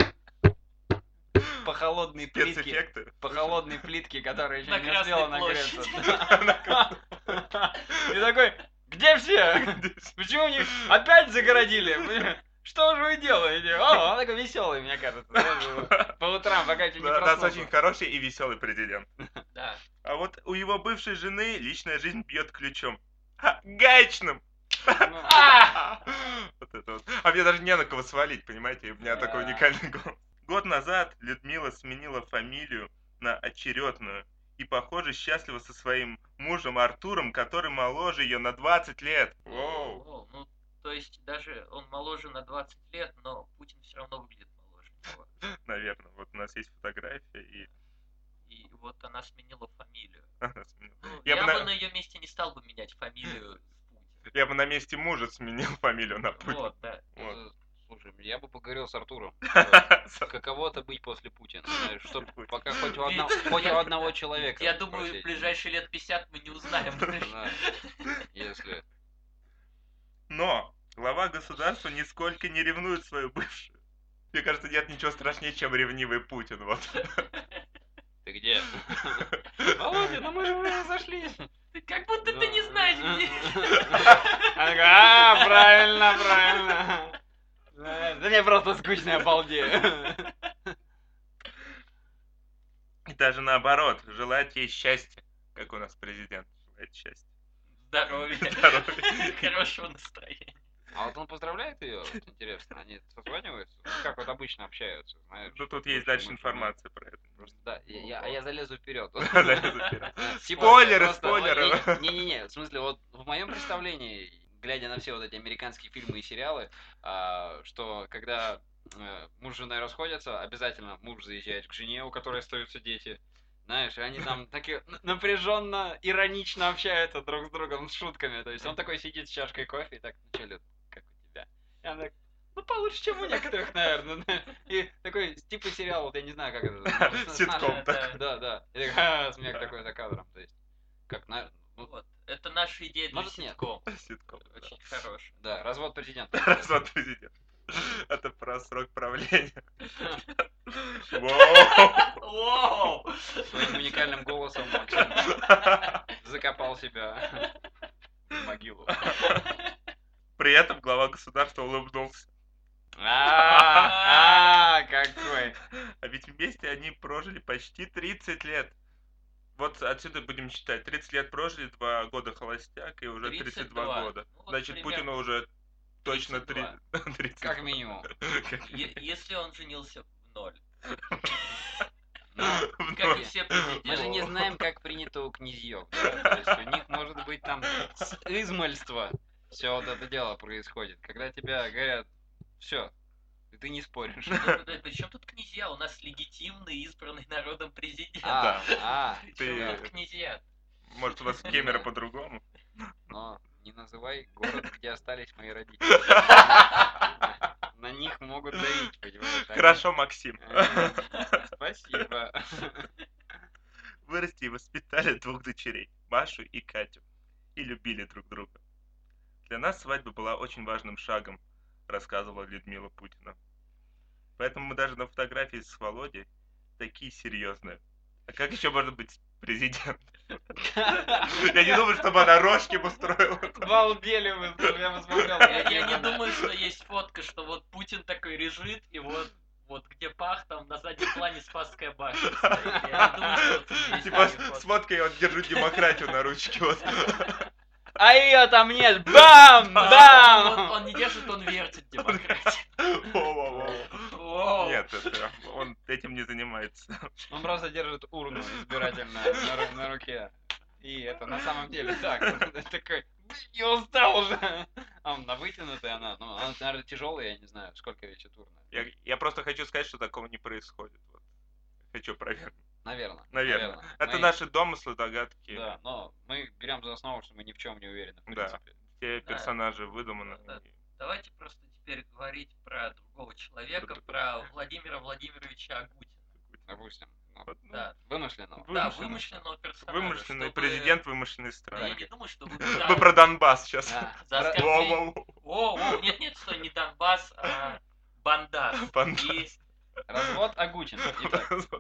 по холодной плитке. По холодной плитке, которая еще На не успела нагреться. (laughs) И такой, где все? (laughs) Почему не опять загородили? Что же вы делаете? О, он такой веселый, мне кажется. По утрам, пока еще не Да, нас проснулся. очень хороший и веселый президент. Да. А вот у его бывшей жены личная жизнь бьет ключом. Гаечным! Ну, Вот это вот. А мне даже не на кого свалить, понимаете? У меня такой уникальный голос. Год назад Людмила сменила фамилию на очередную и, похоже, счастлива со своим мужем Артуром, который моложе ее на 20 лет. Воу. То есть даже он моложе на 20 лет, но Путин все равно выглядит моложе него. (laughs) Наверное, вот у нас есть фотография, и И вот она сменила фамилию. (laughs) она сменила. Ну, Я я, бы на- на ее месте не стал бы менять фамилию (laughs) с Путин. Я бы на месте мужа сменил фамилию на Путин. Вот, да. Вот. э, Слушай, я бы поговорил с Артуром. С- Каково это быть после Путина? Знаешь, чтоб После Путина. пока хоть у одного, хоть у одного человека. Я думаю, в ближайшие лет 50 мы не узнаем. Если... Но глава государства нисколько не ревнует свою бывшую. Мне кажется, нет ничего страшнее, чем ревнивый Путин. Вот. Ты где? (laughs) Володя, ну мы же уже разошлись. Как будто ты не знаешь, где. (laughs) Такая, а, правильно, правильно. Да мне просто скучно, я балдею. И даже наоборот, желает ей счастья, как у нас президент желает счастья. Здоровья. Здоровья. (laughs) Хорошего настроения. А вот он поздравляет ее, вот интересно, они созваниваются? Ну, Как вот обычно общаются, знаешь? Ну тут есть дальше информация про это. Просто, Да, я, я- а я залезу вперед. (laughs) Залезу вперед. (laughs) Типа, Спойлеры, спойлеры. Не-не-не, в смысле, вот в моем представлении, глядя на все вот эти американские фильмы и сериалы, а, что когда э, муж с женой расходятся, обязательно муж заезжает к жене, у которой остаются дети. Знаешь, они там такие напряженно, иронично общаются друг с другом с шутками. То есть он такой сидит с чашкой кофе и так, ну что, Люд, как у тебя? И она так, ну получше, чем у некоторых, наверное. И такой, типа сериал, вот я не знаю, как это. (laughs) Ситком такой. да, да. И так, «Ха, смех такой за кадром. То есть, как, на, ну, Вот. Это наша идея для Может, нет. ситком. Ситком. да. Очень хорошая. да, развод президента. (laughs) Развод президента. (laughs) Это про срок правления. (laughs) Воу! Своим уникальным голосом (laughs) закопал себя в могилу. При этом глава государства улыбнулся. А, какой. А ведь вместе они прожили почти 30 лет. Вот отсюда будем считать. 30 лет прожили, 2 года холостяк и уже 32 года. Ну, Значит, Путину уже точно 3... 30. (laughs) Как (laughs) минимум. Если он женился в ноль. (laughs) Ну, Как и все Мы же не президенты. знаем, как принято у князьев. да, То есть у них может быть там с измальства все вот это дело происходит. Когда тебя говорят, все, и ты не споришь. Причем тут князья? У нас легитимный, избранный народом президент. А, а, ты- тут князья? Может, у вас в Кемерово по-другому? но не называй город, (laughs) где остались мои родители. На них могут давить, (laughs) понимаешь? Они- Хорошо, Максим. (laughs) Спасибо. Вырасти и воспитали двух дочерей, Машу и Катю, и любили друг друга. Для нас свадьба была очень важным шагом, рассказывала Людмила Путина. Поэтому мы даже на фотографии с Володей такие серьезные. А как еще можно быть президентом? (laughs) Я не думаю, чтобы она рожки устроила. Балдели вы, я посмотрел. Я, не думаю, что есть фотка, что вот Путин такой лежит, и вот вот где пах, там на заднем плане Спасская башня стоит. Я не думаю, что тут есть Типа с фоткой вот держу демократию на ручке. Вот. А ее там нет! Бам! Бам! он не держит, он вертит демократию. (laughs) Нет, это, он этим не занимается. Он просто держит урну избирательную на, ру- на руке. И это на самом деле так. Такой, «Блин, я устал уже. А он на вытянутой она. Ну, она, наверное, тяжелая, я не знаю, сколько весит урна. Я, я просто хочу сказать, что такого не происходит. Вот. Хочу проверить. Наверное. Наверное. Это Мы- наши домыслы, догадки. Да, но мы берем за основу, что мы ни в чем не уверены, в Да. принципе. Все персонажи выдуманы. Да. Давайте просто теперь говорить про другого человека, Про- Владимира Владимировича Агутина. Допустим. ну, ну, Да, Вымышленного. да, Вымышленный. вымышленного персонажа. Вымышленный чтобы- президент вымышленной Да, Я страны. не думаю, что (laughs) вы... Мы про Донбасс сейчас. Да. Воу-воу. О, о, нет, нет, стой, не Донбасс, а Бандас. (laughs) Бандас. Развод Агутин.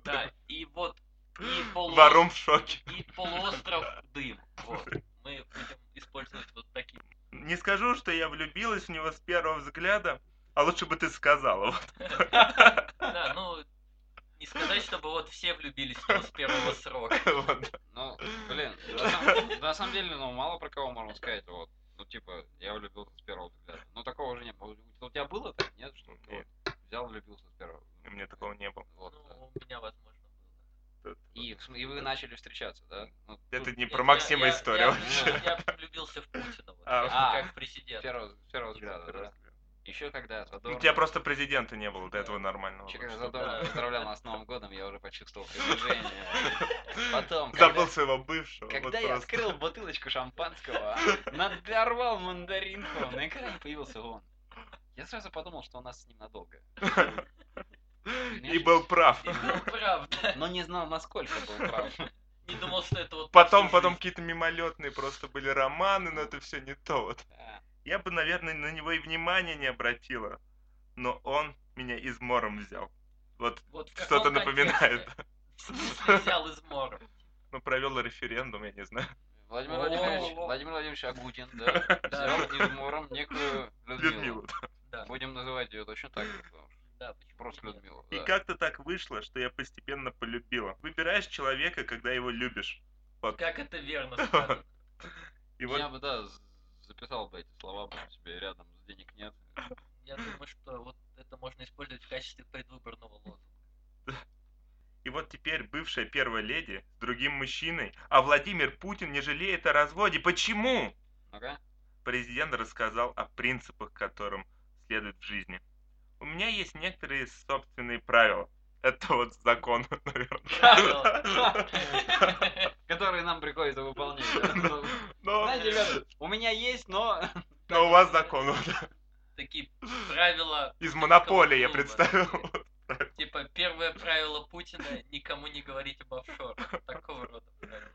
Да, и вот, и полуостров, в шоке. и полуостров Дым. Вот. (laughs) Мы будем использовать вот такие. Не скажу, что я влюбилась в него с первого взгляда, а лучше бы ты сказала. Вот. (laughs) Да, ну, не сказать, чтобы вот все влюбились в него с первого срока. (laughs) Вот. Ну, блин, на самом, на самом деле, ну, мало про кого можно сказать, вот. Ну, типа, я влюбился с первого взгляда. Ну, такого уже не было. У у тебя было так, нет? Что Нет. вот взял, влюбился с первого. У меня такого не было. Вот, Ну, да. у меня, возможно, И, и вы начали встречаться, да? Ну, Это тут не про я- Максима я- история я- вообще. Я (laughs) влюбился в Путина, вот, А, как- а. как с первого, первого взгляда, да? Еще когда У Задорнов... тебя просто президента не было до этого нормального. Еще когда вот, Задорнов поздравлял нас с Новым годом, я уже почувствовал приближение. Потом, Забыл когда, своего бывшего. вот когда я просто. открыл бутылочку шампанского, надорвал мандаринку, на экране появился он. Я сразу подумал, что у нас с ним надолго. (laughs) И был прав. И был правда. Но не знал, насколько был прав. Не думал, что это вот... Потом, потом какие-то мимолетные просто были романы, но это все не то. Вот. Да. Я бы, наверное, на него и внимания не обратила, но он меня измором взял. Вот Вот что-то напоминает. взял из мора? Ну, провел референдум, я не знаю. Владимир. Владимирович, Владимир Владимирович Агутин, да, Да. взял измором некую Людмилу. Людмилу. Да, Будем называть ее точно так же, потому что да, почему просто? Людмила. И да. как-то так вышло, что я постепенно полюбила. Выбираешь человека, когда его любишь. Вот. Как это верно (laughs) сказано. Я бы, да, записал бы эти слова бы себе рядом, денег нет. Я думаю, что вот это можно использовать в качестве предвыборного лозунга. И вот теперь бывшая первая леди с другим мужчиной, а Владимир Путин не жалеет о разводе. Почему? Ну-ка. Президент рассказал о принципах, которым следует в жизни. У меня есть некоторые собственные правила. Это вот закон, (laughs) наверное. (laughs) Которые нам приходится выполнять. Ну, Знаете, ребята, у меня есть, но... (laughs) но у вас закон. Такие правила, Из монополии я представил. типа первое правило Путина никому не говорить об офшорах. Такого рода правила.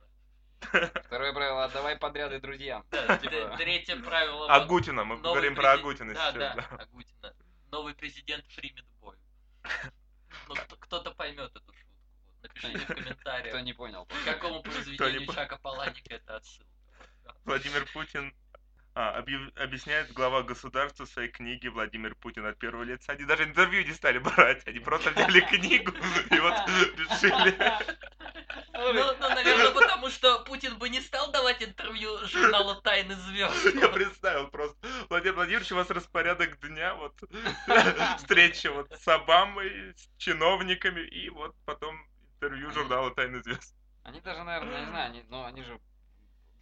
Второе правило, отдавай подряды друзьям. Да, Типа, Третье правило. Агутина, мы говорим про Агутина сейчас. да, да. Агутина. Новый президент примет бой. (laughs) Ну, кто, кто-то поймет эту шутку. Вот, Напишите в комментариях, (laughs) Кто не понял. к какому произведению по- Чака Паланика это отсылка. Владимир Путин а, объяв- объясняет глава государства в своей книге Владимир Путин от первого лица. Они даже интервью не стали брать, они просто взяли (laughs) книгу и вот решили. Ну, ну, наверное, потому что Путин бы не стал давать интервью журналу «Тайны звезд». Я представил просто. Владимир Владимирович, у вас распорядок дня, вот (laughs) встреча вот с Обамой, с чиновниками, и вот потом интервью журнала «Тайны звезд». Они даже, наверное, не знаю, они, но они же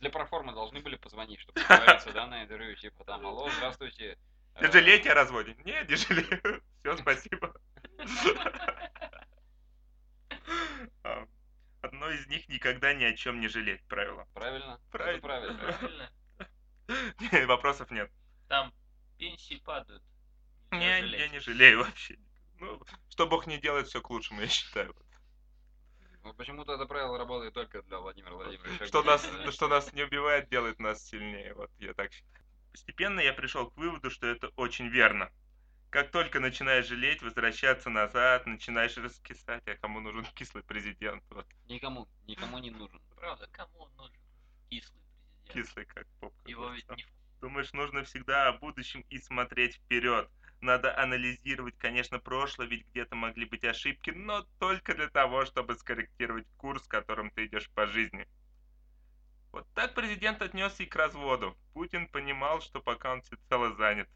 для проформы должны были позвонить, чтобы договориться, да, на интервью, типа там, алло, здравствуйте. (laughs) Не жалеете о разводе? Нет, не жалею. Все, спасибо. (laughs) Одно из них никогда ни о чем не жалеть, правило. Правильно? Правильно. Это (laughs) правильно. Правильно? Вопросов нет. Там пенсии падают. Не, я не жалею вообще. Ну, что Бог не делает, все к лучшему, (laughs) я считаю. Ну, почему-то это правило работает только для Владимира Владимировича. Что нас, что нас не убивает, делает нас сильнее. Вот я так считаю. Постепенно я пришел к выводу, что это очень верно. Как только начинаешь жалеть, возвращаться назад, начинаешь раскисать, а кому нужен кислый президент? Вот Никому, никому не нужен. Правда, кому он нужен? Кислый президент. кислый как попка. Его ведь не Думаешь, нужно всегда о будущем и смотреть вперед. Надо анализировать, конечно, прошлое, ведь где-то могли быть ошибки, но только для того, чтобы скорректировать курс, которым ты идешь по жизни. Вот так президент отнесся и к разводу. Путин понимал, что пока он всецело занят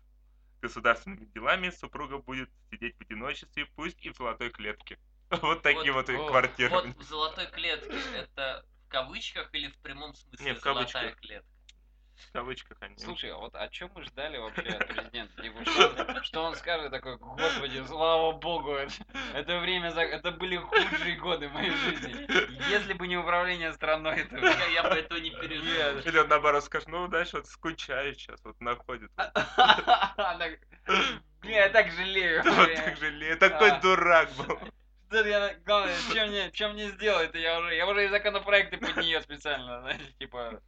государственными делами, супруга будет сидеть в одиночестве, пусть и в золотой клетке. (laughs) Вот такие вот, о, квартиры. Вот в золотой клетке это в кавычках или в прямом смысле Не, в золотая клетка? В кавычках они. Слушай, а вот о чем мы ждали вообще от президента? Типа, что, что он скажет такой, господи, слава богу, это, это время, за- это были худшие годы моей жизни. Если бы не управление страной, то... Я, я бы этого не пережил. Или он наоборот скажет, ну, знаешь, вот скучаю сейчас, вот находит. Бля, я так жалею. (laughs) Вот так жалею, такой дурак был. Я, главное, чем мне, чем мне сделать, я уже, я уже и законопроекты под нее специально, знаете, типа,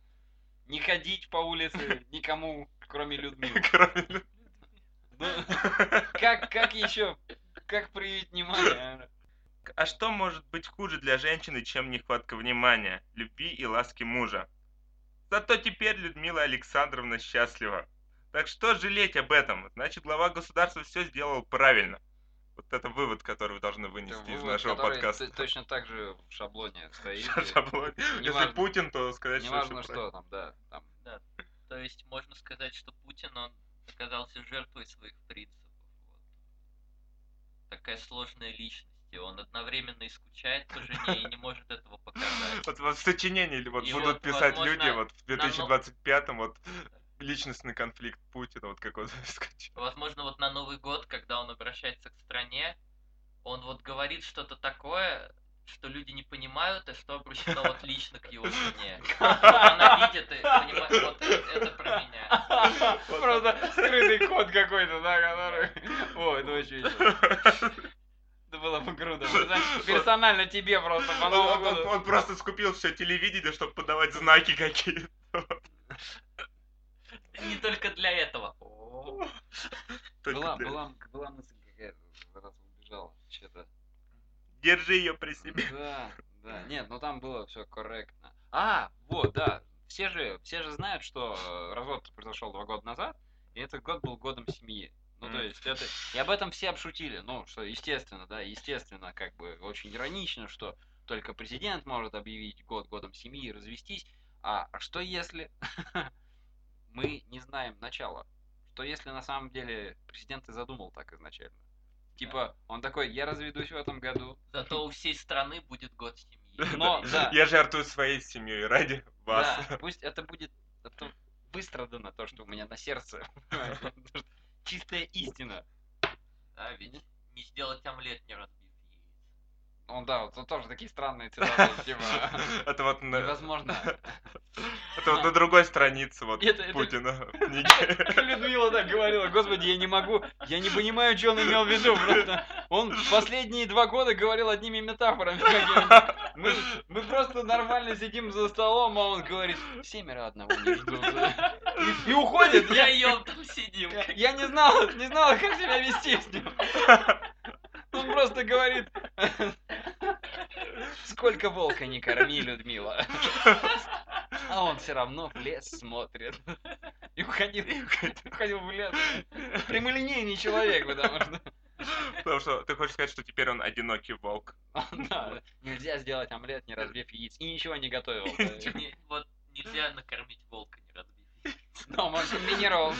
не ходить по улице никому, кроме Людмилы. (laughs) Кроме- Ну, (laughs) как, как еще, как проявить внимание? А что может быть хуже для женщины, чем нехватка внимания, любви и ласки мужа? Зато теперь Людмила Александровна счастлива. Так что жалеть об этом? Значит, глава государства все сделал правильно. Вот это вывод, который вы должны Это вынести из вывод, нашего подкаста. т- точно так же в шаблоне стоит. В шаблоне. (laughs) Если Неважно. Путин, то сказать, что Неважно всё что там, да. Там. То есть можно сказать, что Путин, он оказался жертвой своих принципов. Вот. Такая сложная личность. и Он одновременно и скучает по жене и не может этого показать. (laughs) Вот, вот в сочинении вот И будут вот, писать возможно, люди вот в на но- 2025-м вот личностный конфликт Путина, вот как он (laughs) скачет. Возможно, вот на Новый год, когда он обращается к стране, он вот говорит что-то такое, что люди не понимают, и что обращено вот лично к его жене. Она видит и понимает, вот это, про меня. (laughs) Просто скрытый код какой-то, да, который... О, это очень весело. (laughs) Это было бы круто. Знаешь, Персонально тебе просто по Он, Новому он- он- году. он просто скупил все телевидение, чтобы подавать знаки какие-то. Не только для этого. Была, была, была мысль какая-то, раз убежала. Что-то. Держи ее при себе. Да, да. Нет, ну там было все корректно. А, вот, да. Все же, все же знают, что э, развод произошел два года назад, и этот год был годом семьи. Ну, то есть это... И об этом все обшутили. Ну, что, естественно, да, естественно, как бы очень иронично, что только президент может объявить год годом семьи и развестись. А, а что если (laughs) мы не знаем начала? Что если на самом деле президент и задумал так изначально? Типа, он такой, я разведусь в этом году, Зато у всей страны будет год семьи. (laughs) но, (laughs) да, Я жертвую своей семьей ради вас. Да, пусть это будет это выстрадано, то, что у меня на сердце. (laughs) Чистая истина. Да, ведь не сделать омлет, не разбив яиц. Ну да, вот тут тоже такие странные цитаты, (laughs) типа, (laughs) Это вот на, невозможно. это вот на другой странице вот Путина. (laughs) Людмила так говорила, господи, я не могу, я не понимаю, что он имел в виду, просто он последние два года говорил одними метафорами. Мы, мы просто нормально сидим за столом, а он говорит, семеро одного не ждут. И, и уходит, я, Втроем там сидим. Я не знал, не знал, как себя вести с ним. Он просто говорит, Сколько волка не корми, Людмила. А он все равно в лес смотрит. И уходил, уходил в лес. Прямолинейный человек, потому что... Потому что ты хочешь сказать, что теперь он одинокий волк. Да, нельзя сделать омлет, не разбив яиц. И ничего не готовил. Вот нельзя накормить волка, не разбив яиц. Но он комбинировал.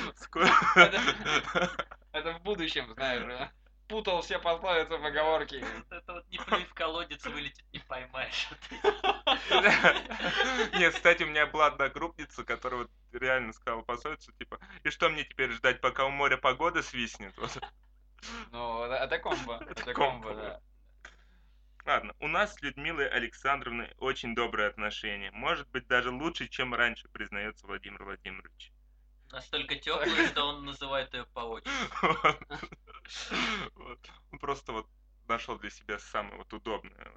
Это в будущем, знаешь. Путал все пословицы поговорки. (laughs) Это вот не плюй в колодец, вылетит не поймаешь. (laughs) (laughs) Нет, кстати, у меня была одна группница, которая вот реально сказала пословицу, типа, и что мне теперь ждать, пока у моря погода свистнет? Ну, это это комбо. Это комбо, да. Ладно, у нас с Людмилой Александровной очень добрые отношения. Может быть, даже лучше, чем раньше, признается Владимир Владимирович. Настолько теплый, что он называет ее по. Вот. (laughs) Он просто вот нашел для себя самое вот удобное.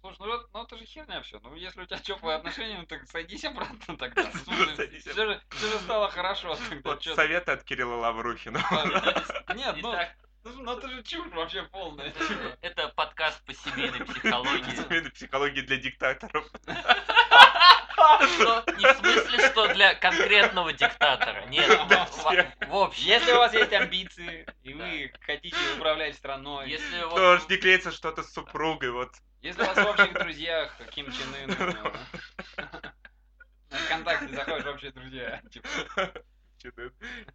Слушай, ну, вот- ну это же херня все. Ну если у тебя теплые отношения, ну так сойдись обратно тогда. (laughs) Садись Все же, всё же стало хорошо. тогда Вот советы от Кирилла Лаврухина. Нет, (laughs) ну, Ну ну, это же чушь вообще полная. (laughs) это подкаст по семейной психологии. Семейной психологии для диктаторов. Что, не в смысле, что для конкретного диктатора. Нет, (laughs) в, общем. Если у вас есть амбиции, и вы хотите управлять страной, Если Тоже вот не клеится что-то с супругой, вот. если у вас в общих друзьях Ким Чен Ын, ну, на (laughs) ВКонтакте заходишь в общие друзья, типа, Чудо.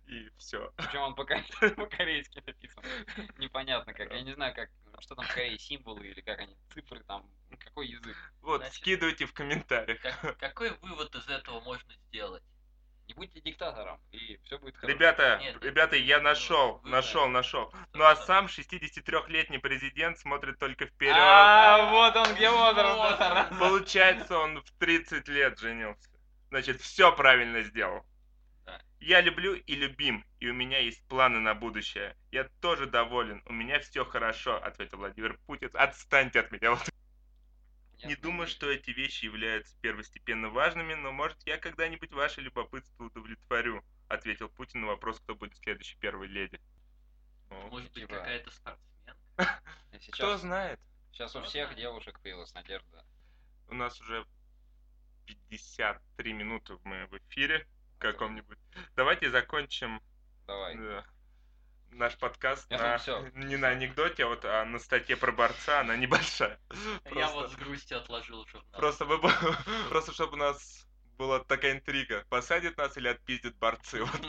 И все. причем он по-ко- (laughs) по-корейски написан. Непонятно как, я не знаю, как, что там в Корее, символы или как они, цифры там, какой язык. Вот, Значит- скидывайте в комментариях. как- (laughs) какой вывод из этого можно сделать? Не будьте диктатором, и все будет хорошо. Ребята, Нет, ребята, я нашел, вы нашел, нашел. Ну а сам 63-летний президент смотрит только вперед. А, вот он где возраст. Получается, он в 30 лет женился. Значит, все правильно сделал. Я люблю и любим, и у меня есть планы на будущее. Я тоже доволен, у меня все хорошо, ответил Владимир Путин. Отстаньте от меня. Вот. Не думаю, что эти вещи являются первостепенно важными, но может я когда-нибудь ваше любопытство удовлетворю, ответил Путин на вопрос, кто будет следующей первой леди. О, Может быть, типа- какая-то спортсменка? (laughs) Кто знает? сейчас у всех девушек появилась надежда. У нас уже 53 минуты мы в эфире каком-нибудь. Давайте закончим Давай. э, наш подкаст Я на- думаю, всё. (laughs) не на анекдоте, а вот а на статье про борца, она небольшая. (laughs) Я Просто- вот с грустью отложил журнал. Просто, мы, (laughs) просто чтобы у нас была такая интрига, посадят нас или отпиздят борцы. Вот.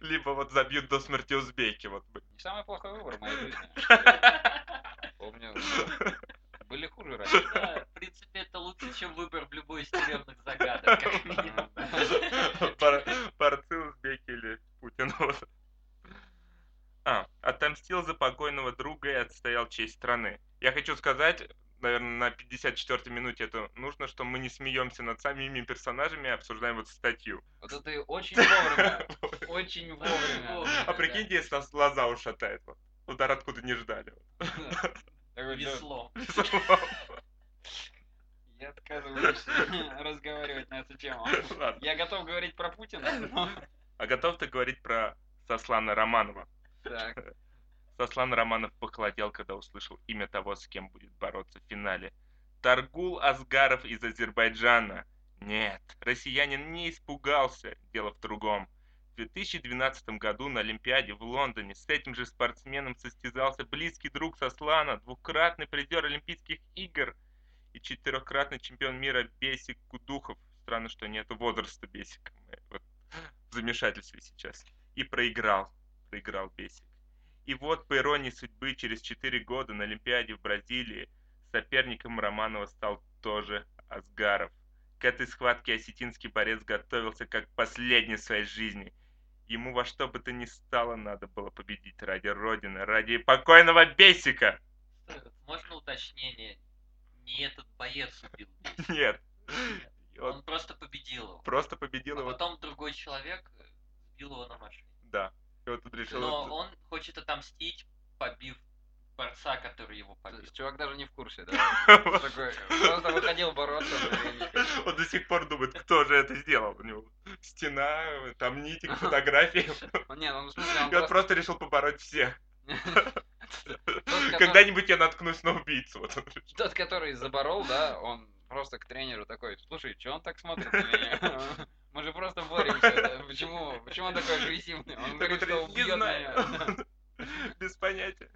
Либо вот забьют до смерти узбеки. Вот. Не самый плохой выбор в моей жизни. Помню, были хуже раньше. Да, в принципе, это лучше, чем выбор в любой из тюремных загадок, как минимум. Бор- Борцы узбеки или Путин. А, отомстил за покойного друга и отстоял честь страны. Я хочу сказать, наверное, на 54-й минуте это нужно, что мы не смеемся над самими персонажами, а обсуждаем вот статью. Вот это очень вовремя. (laughs) Очень вовремя. А прикиньте, если нас лоза ушатает. Вот. Удар откуда не ждали. Такой, да, Весло. (laughs) Я отказываюсь (laughs) разговаривать на эту тему. Ладно. Я готов говорить про Путина, но... (laughs) А готов ты говорить про Сослана Романова? Так, Сослан Романов похолодел, когда услышал имя того, с кем будет бороться в финале. Таргул Асгаров из Азербайджана. Нет, россиянин не испугался, дело в другом. В 2012 году на Олимпиаде в Лондоне с этим же спортсменом состязался близкий друг Сослана, двукратный призер Олимпийских игр и четырехкратный чемпион мира Бесик Кудухов. Странно, что нету возраста Бесика. Вот в замешательстве сейчас. И проиграл. Проиграл Бесик. И вот, по иронии судьбы, через 4 года на Олимпиаде в Бразилии соперником Романова стал тоже Асгаров. К этой схватке осетинский борец готовился как последний в своей жизни. Ему во что бы то ни стало надо было победить ради Родины, ради покойного Бесика. Можно уточнение? Не этот боец убил Бесика. (laughs) Нет. Он Он просто победил его. просто победил А его. потом другой человек э, сбил его на машине. Да. И вот тут решил... Но он хочет отомстить, побив борца, который его то побил. есть чувак даже не в курсе, да? (laughs) Такой, просто выходил бороться. (laughs) Он до сих пор думает, кто же это сделал. У него стена, там нитик, фотографии. (laughs) Не, ну в смысле, И он просто... решил побороть всех. Когда-нибудь я наткнусь на убийцу. Тот, который заборол, да, он просто к тренеру такой, слушай, что он так смотрит на меня? Мы же просто боремся. да? Почему? Почему он такой агрессивный? Он говорит, что убьет меня. Без понятия.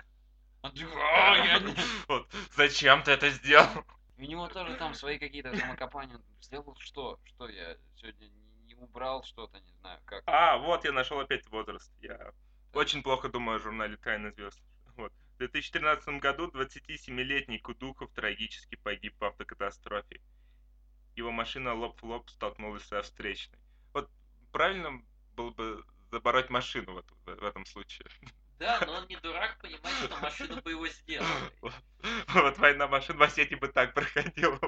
Он такой, «А, я не-» (laughs) Вот. Зачем ты это сделал? У него тоже там свои какие-то самокопания. Он Сделал что? Что я сегодня не убрал что-то, не знаю, как. А, вот я нашел опять возраст. Я очень плохо думаю о журнале «Тайны звезд». Вот. В 2013 году 27-летний Кудухов трагически погиб в автокатастрофе. Его машина лоб в лоб столкнулась со встречной. Вот правильно было бы забороть машину в, этом- в этом случае. (laughs) Да, но он не дурак, понимает, что машину бы его сделали. Вот война машин в Осетии бы так проходила.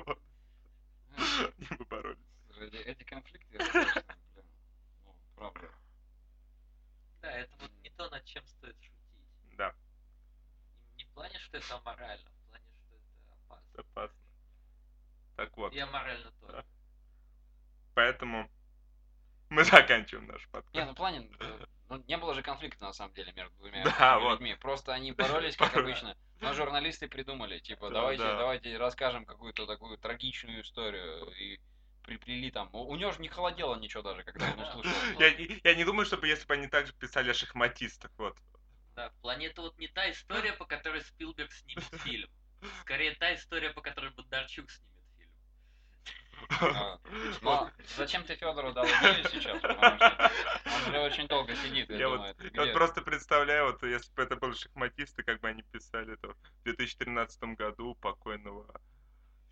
Они бы боролись. Эти, конфликты, ну, правда. Да, это вот не то, над чем стоит шутить. Да, Не- Не в плане, что это аморально, в плане, что это опасно. опасно. Так вот, И аморально тоже. поэтому мы заканчиваем наш Не, подкаст. ну в плане, ну, не было же конфликта на самом деле между двумя (laughs) Да, этими вот. людьми. Просто они боролись, как обычно. Но журналисты придумали, типа, Да, давайте, да. давайте расскажем какую-то такую трагичную историю. И приплели там. У, у него же не холодело ничего даже, когда он (laughs) услышал. Я, я не думаю, чтобы если бы они также писали о шахматистах, вот. Да, в плане это вот не та история, по которой Спилберг снимет (laughs) фильм. Скорее та история, по которой Бондарчук снимет. А, (laughs) Но зачем ты Федору дал идею сейчас? Потому что он уже очень долго сидит Я вот- думает, Я где- вот просто представляю, вот если бы это были шахматисты, как бы они писали, то в 2013 году покойного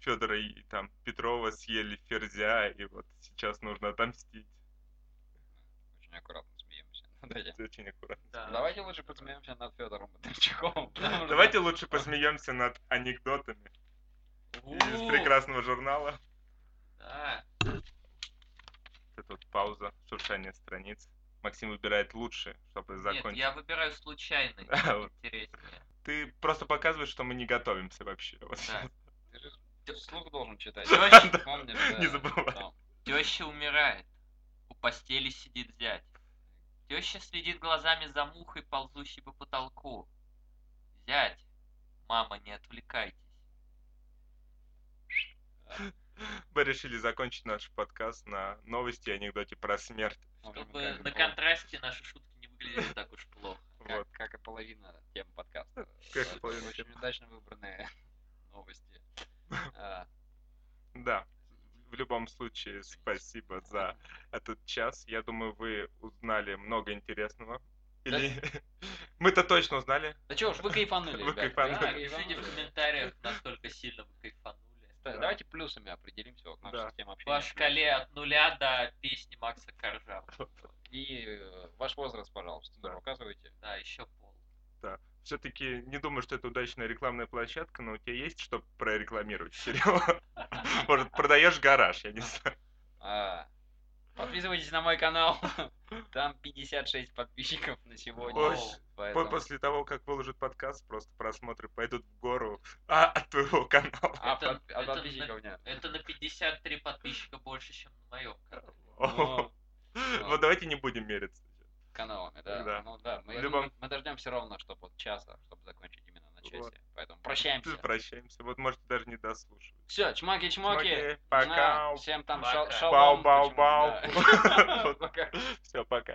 Федора и там Петрова съели ферзя, и вот сейчас нужно отомстить. Очень аккуратно смеемся. (laughs) Давайте. Очень аккуратно. Да. Давайте лучше посмеемся над Федором Бондарчуком. (laughs) Давайте лучше посмеемся над анекдотами из прекрасного журнала. Да. Это вот пауза, шуршание страниц. Максим выбирает лучшее, чтобы Нет, закончить. я выбираю случайный, Да, (laughs) вот. интереснее. Ты просто показываешь, что мы не готовимся вообще. Вот. Да. Ты же вслух должен читать. Тёща- Помнишь, да, Не забывай. там. Теща умирает. У постели сидит зять. Теща следит глазами за мухой, ползущей по потолку. Зять. Мама, не отвлекайтесь. (laughs) Мы решили закончить наш подкаст на новости и анекдоте про смерть. Можем Чтобы как бы на контрасте наши шутки не выглядели так уж плохо. (laughs) Как, Вот. как и половина тем подкаста. (laughs) Как и Это половина Очень удачно выбранные новости. А, Да. В любом случае, спасибо за этот час. Я думаю, вы узнали много интересного. Или мы-то точно узнали. Да чё уж, вы кайфанули, Вы кайфанули. Да, пишите в комментариях, насколько сильно вы кайфанули. Да, Да. Давайте плюсами определимся вот, к нашей Да. системе По общения. шкале от нуля до песни Макса Коржа. (laughs) И э, ваш возраст, пожалуйста, Да. указывайте. Да, еще пол. Все-таки не думаю, что это удачная рекламная площадка, но у тебя есть что прорекламировать, Серега? (laughs) Может, продаешь гараж, я не знаю. Подписывайтесь на мой канал. (laughs) Там 56 подписчиков на сегодня. Ой, поэтому- По- После того, как выложит подкаст, просто просмотры пойдут в гору (laughs) а, от твоего канала. А Это- под- а это подписчиков нет. Это на 53 подписчика больше, чем на моем канале. Ну, (laughs) Вот давайте не будем мериться. каналами, да. Да. Ну да, мы, любом- мы, дождемся ровно, чтобы вот часа, чтобы закончить часе. Вот. Поэтому прощаемся. (laughs) Прощаемся. Вот можете даже не дослушивать. Все, чмоки-чмоки. Чмоки, Пока. Всем там шал- шалом. Бау-бау-бау. Все, (laughs) (laughs) пока.